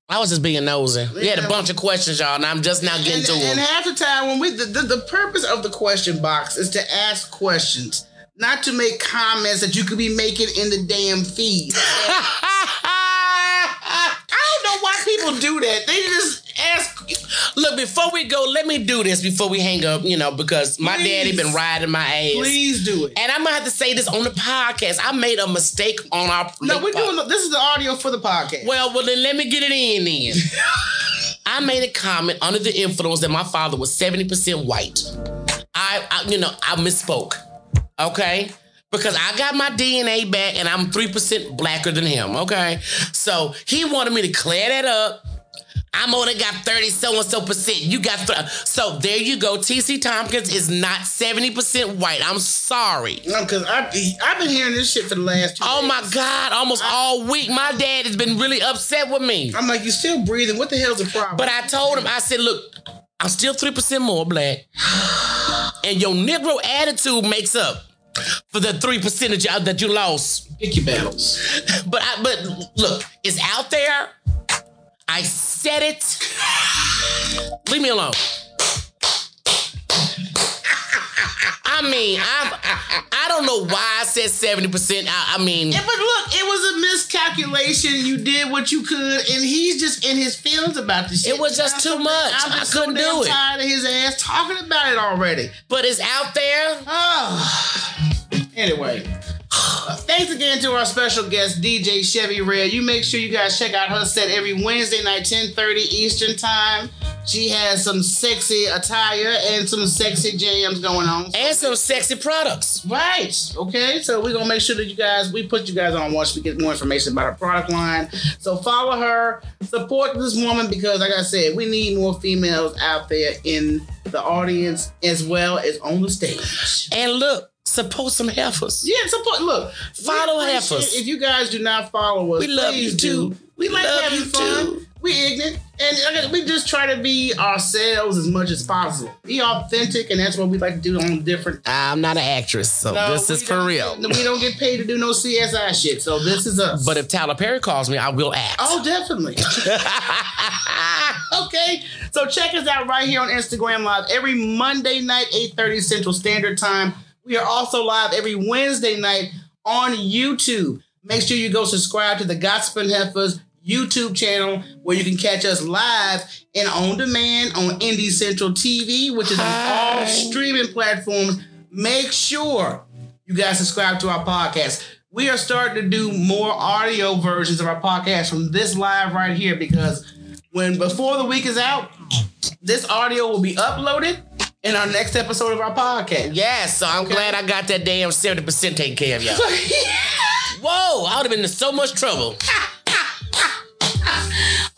I was just being nosy. We had a bunch of questions, y'all, and I'm just now getting and, to and them. And half the time when we the, the, the purpose of the question box is to ask questions, not to make comments that you could be making in the damn feed. Know why people do that. They just ask. Look, before we go, let me do this before we hang up, you know, because my Please. daddy been riding my ass. Please do it. And I'm gonna have to say this on the podcast. I made a mistake on our No, we're doing. This is the audio for the podcast. Well, well, then let me get it in then. I made a comment under the influence that my father was 70% white. I, I you know, I misspoke. Okay? Because I got my DNA back and I'm 3% blacker than him. Okay? So he wanted me to clear that up. I'm only got 30 so and so percent. You got th- so there you go. TC Tompkins is not 70% white. I'm sorry. No, because I've been hearing this shit for the last two Oh days. my God, almost all week. My dad has been really upset with me. I'm like, you still breathing. What the hell's the problem? But I told him, I said, look, I'm still 3% more black. And your Negro attitude makes up for the 3% that you, that you lost. pick your battles. But I, but look, it's out there. I said it. Leave me alone. I mean, I I don't know why I said 70%. I, I mean, Yeah, but look, it was a miscalculation. You did what you could, and he's just in his feelings about this shit. It was just too much. I couldn't so do it. Tired of his ass talking about it already. but it's out there. Oh. Anyway. Thanks again to our special guest, DJ Chevy Red. You make sure you guys check out her set every Wednesday night, 10:30 Eastern Time. She has some sexy attire and some sexy jams going on. And some sexy products. Right. Okay. So we're gonna make sure that you guys we put you guys on once we get more information about her product line. So follow her, support this woman because like I said, we need more females out there in the audience as well as on the stage. And look, support some heifers. Yeah, support. Look, Follow heifers. If you guys do not follow us, We love please you do. too. We We like having you fun. too. We ignorant, and we just try to be ourselves as much as possible. Be authentic, and that's what we like to do on different. I'm not an actress, so No, this is for real. We don't get paid to do no CSI shit, so this is us. But if Tyler Perry calls me, I will act. Oh, definitely. okay. So check us out right here on Instagram Live every Monday night, 8:30 Central Standard Time. We are also live every Wednesday night on YouTube. Make sure you go subscribe to the and Heifers YouTube channel where you can catch us live and on demand on Indie Central TV, which is on all streaming platforms. Make sure you guys subscribe to our podcast. We are starting to do more audio versions of our podcast from this live right here because when before the week is out, this audio will be uploaded in our next episode of our podcast. Yes, so I'm glad I got that damn 70% taken care of y'all. Whoa, I would have been in so much trouble.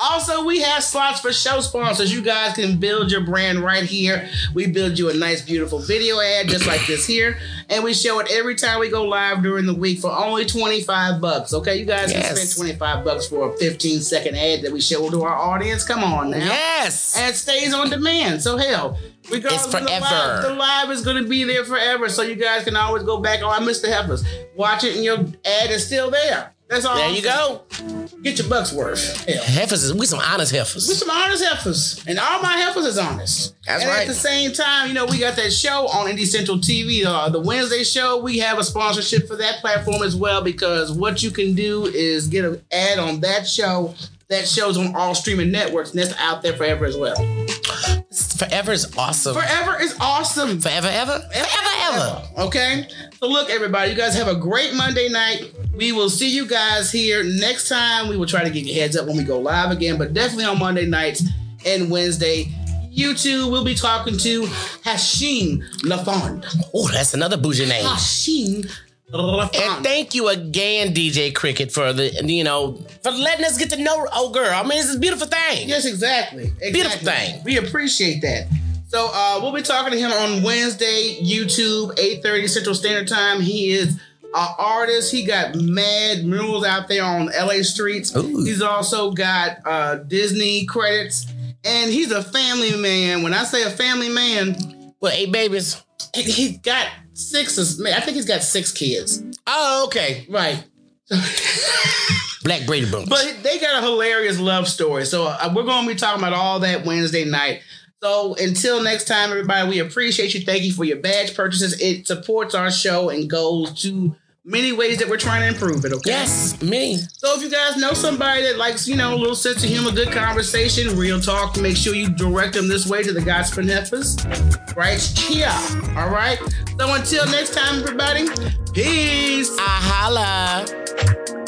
Also, we have slots for show sponsors. You guys can build your brand right here. We build you a nice, beautiful video ad just like this here, and we show it every time we go live during the week for only 25 bucks. Okay, you guys can spend 25 bucks for a 15 second ad that we show to our audience. Come on now. Yes. and it stays on demand. So hell, regardless It's of the live, forever. the live is going to be there forever. So you guys can always go back. Oh, I missed the heifers. Watch it, and your ad is still there. That's all. There I'm you saying. go. Get your bucks worth. Hell. Heifers, is- we some honest heifers. We some honest heifers, and all my heifers is honest. That's and right. At the same time, you know, we got that show on Indie Central TV, uh, the Wednesday show. We have a sponsorship for that platform as well because what you can do is get an ad on that show. That show's on all streaming networks, and that's out there forever as well. Forever is awesome. Forever is awesome. Forever, ever? Forever, ever. ever. Okay. So look, everybody, you guys have a great Monday night. We will see you guys here next time. We will try to give you heads up when we go live again, but definitely on Monday nights and Wednesday. You two will be talking to Hashim Lafond. Oh, that's another bougie name. Hashim Lafond. And thank you again, DJ Cricket, for the you know for letting us get to know old girl. I mean, it's a beautiful thing. Yes, exactly. exactly. Beautiful thing. We appreciate that. So uh, we'll be talking to him on Wednesday, YouTube, 8:30 Central Standard Time. He is an artist. He got mad murals out there on LA streets. Ooh. He's also got uh, Disney credits. And he's a family man. When I say a family man, Well, eight babies. he- he's got six. is I think he's got six kids. Oh, okay. Right. Black Brady Bunch. But they got a hilarious love story. So uh, we're going to be talking about all that Wednesday night. So until next time, everybody, we appreciate you. Thank you for your badge purchases. It supports our show and goes to many ways that we're trying to improve it. Okay. Yes, me. So if you guys know somebody that likes, you know, a little sense of humor, good conversation, real talk, make sure you direct them this way to the Gossiping Heifers. Right Cheers. All right. So until next time, everybody. Peace. Ahala.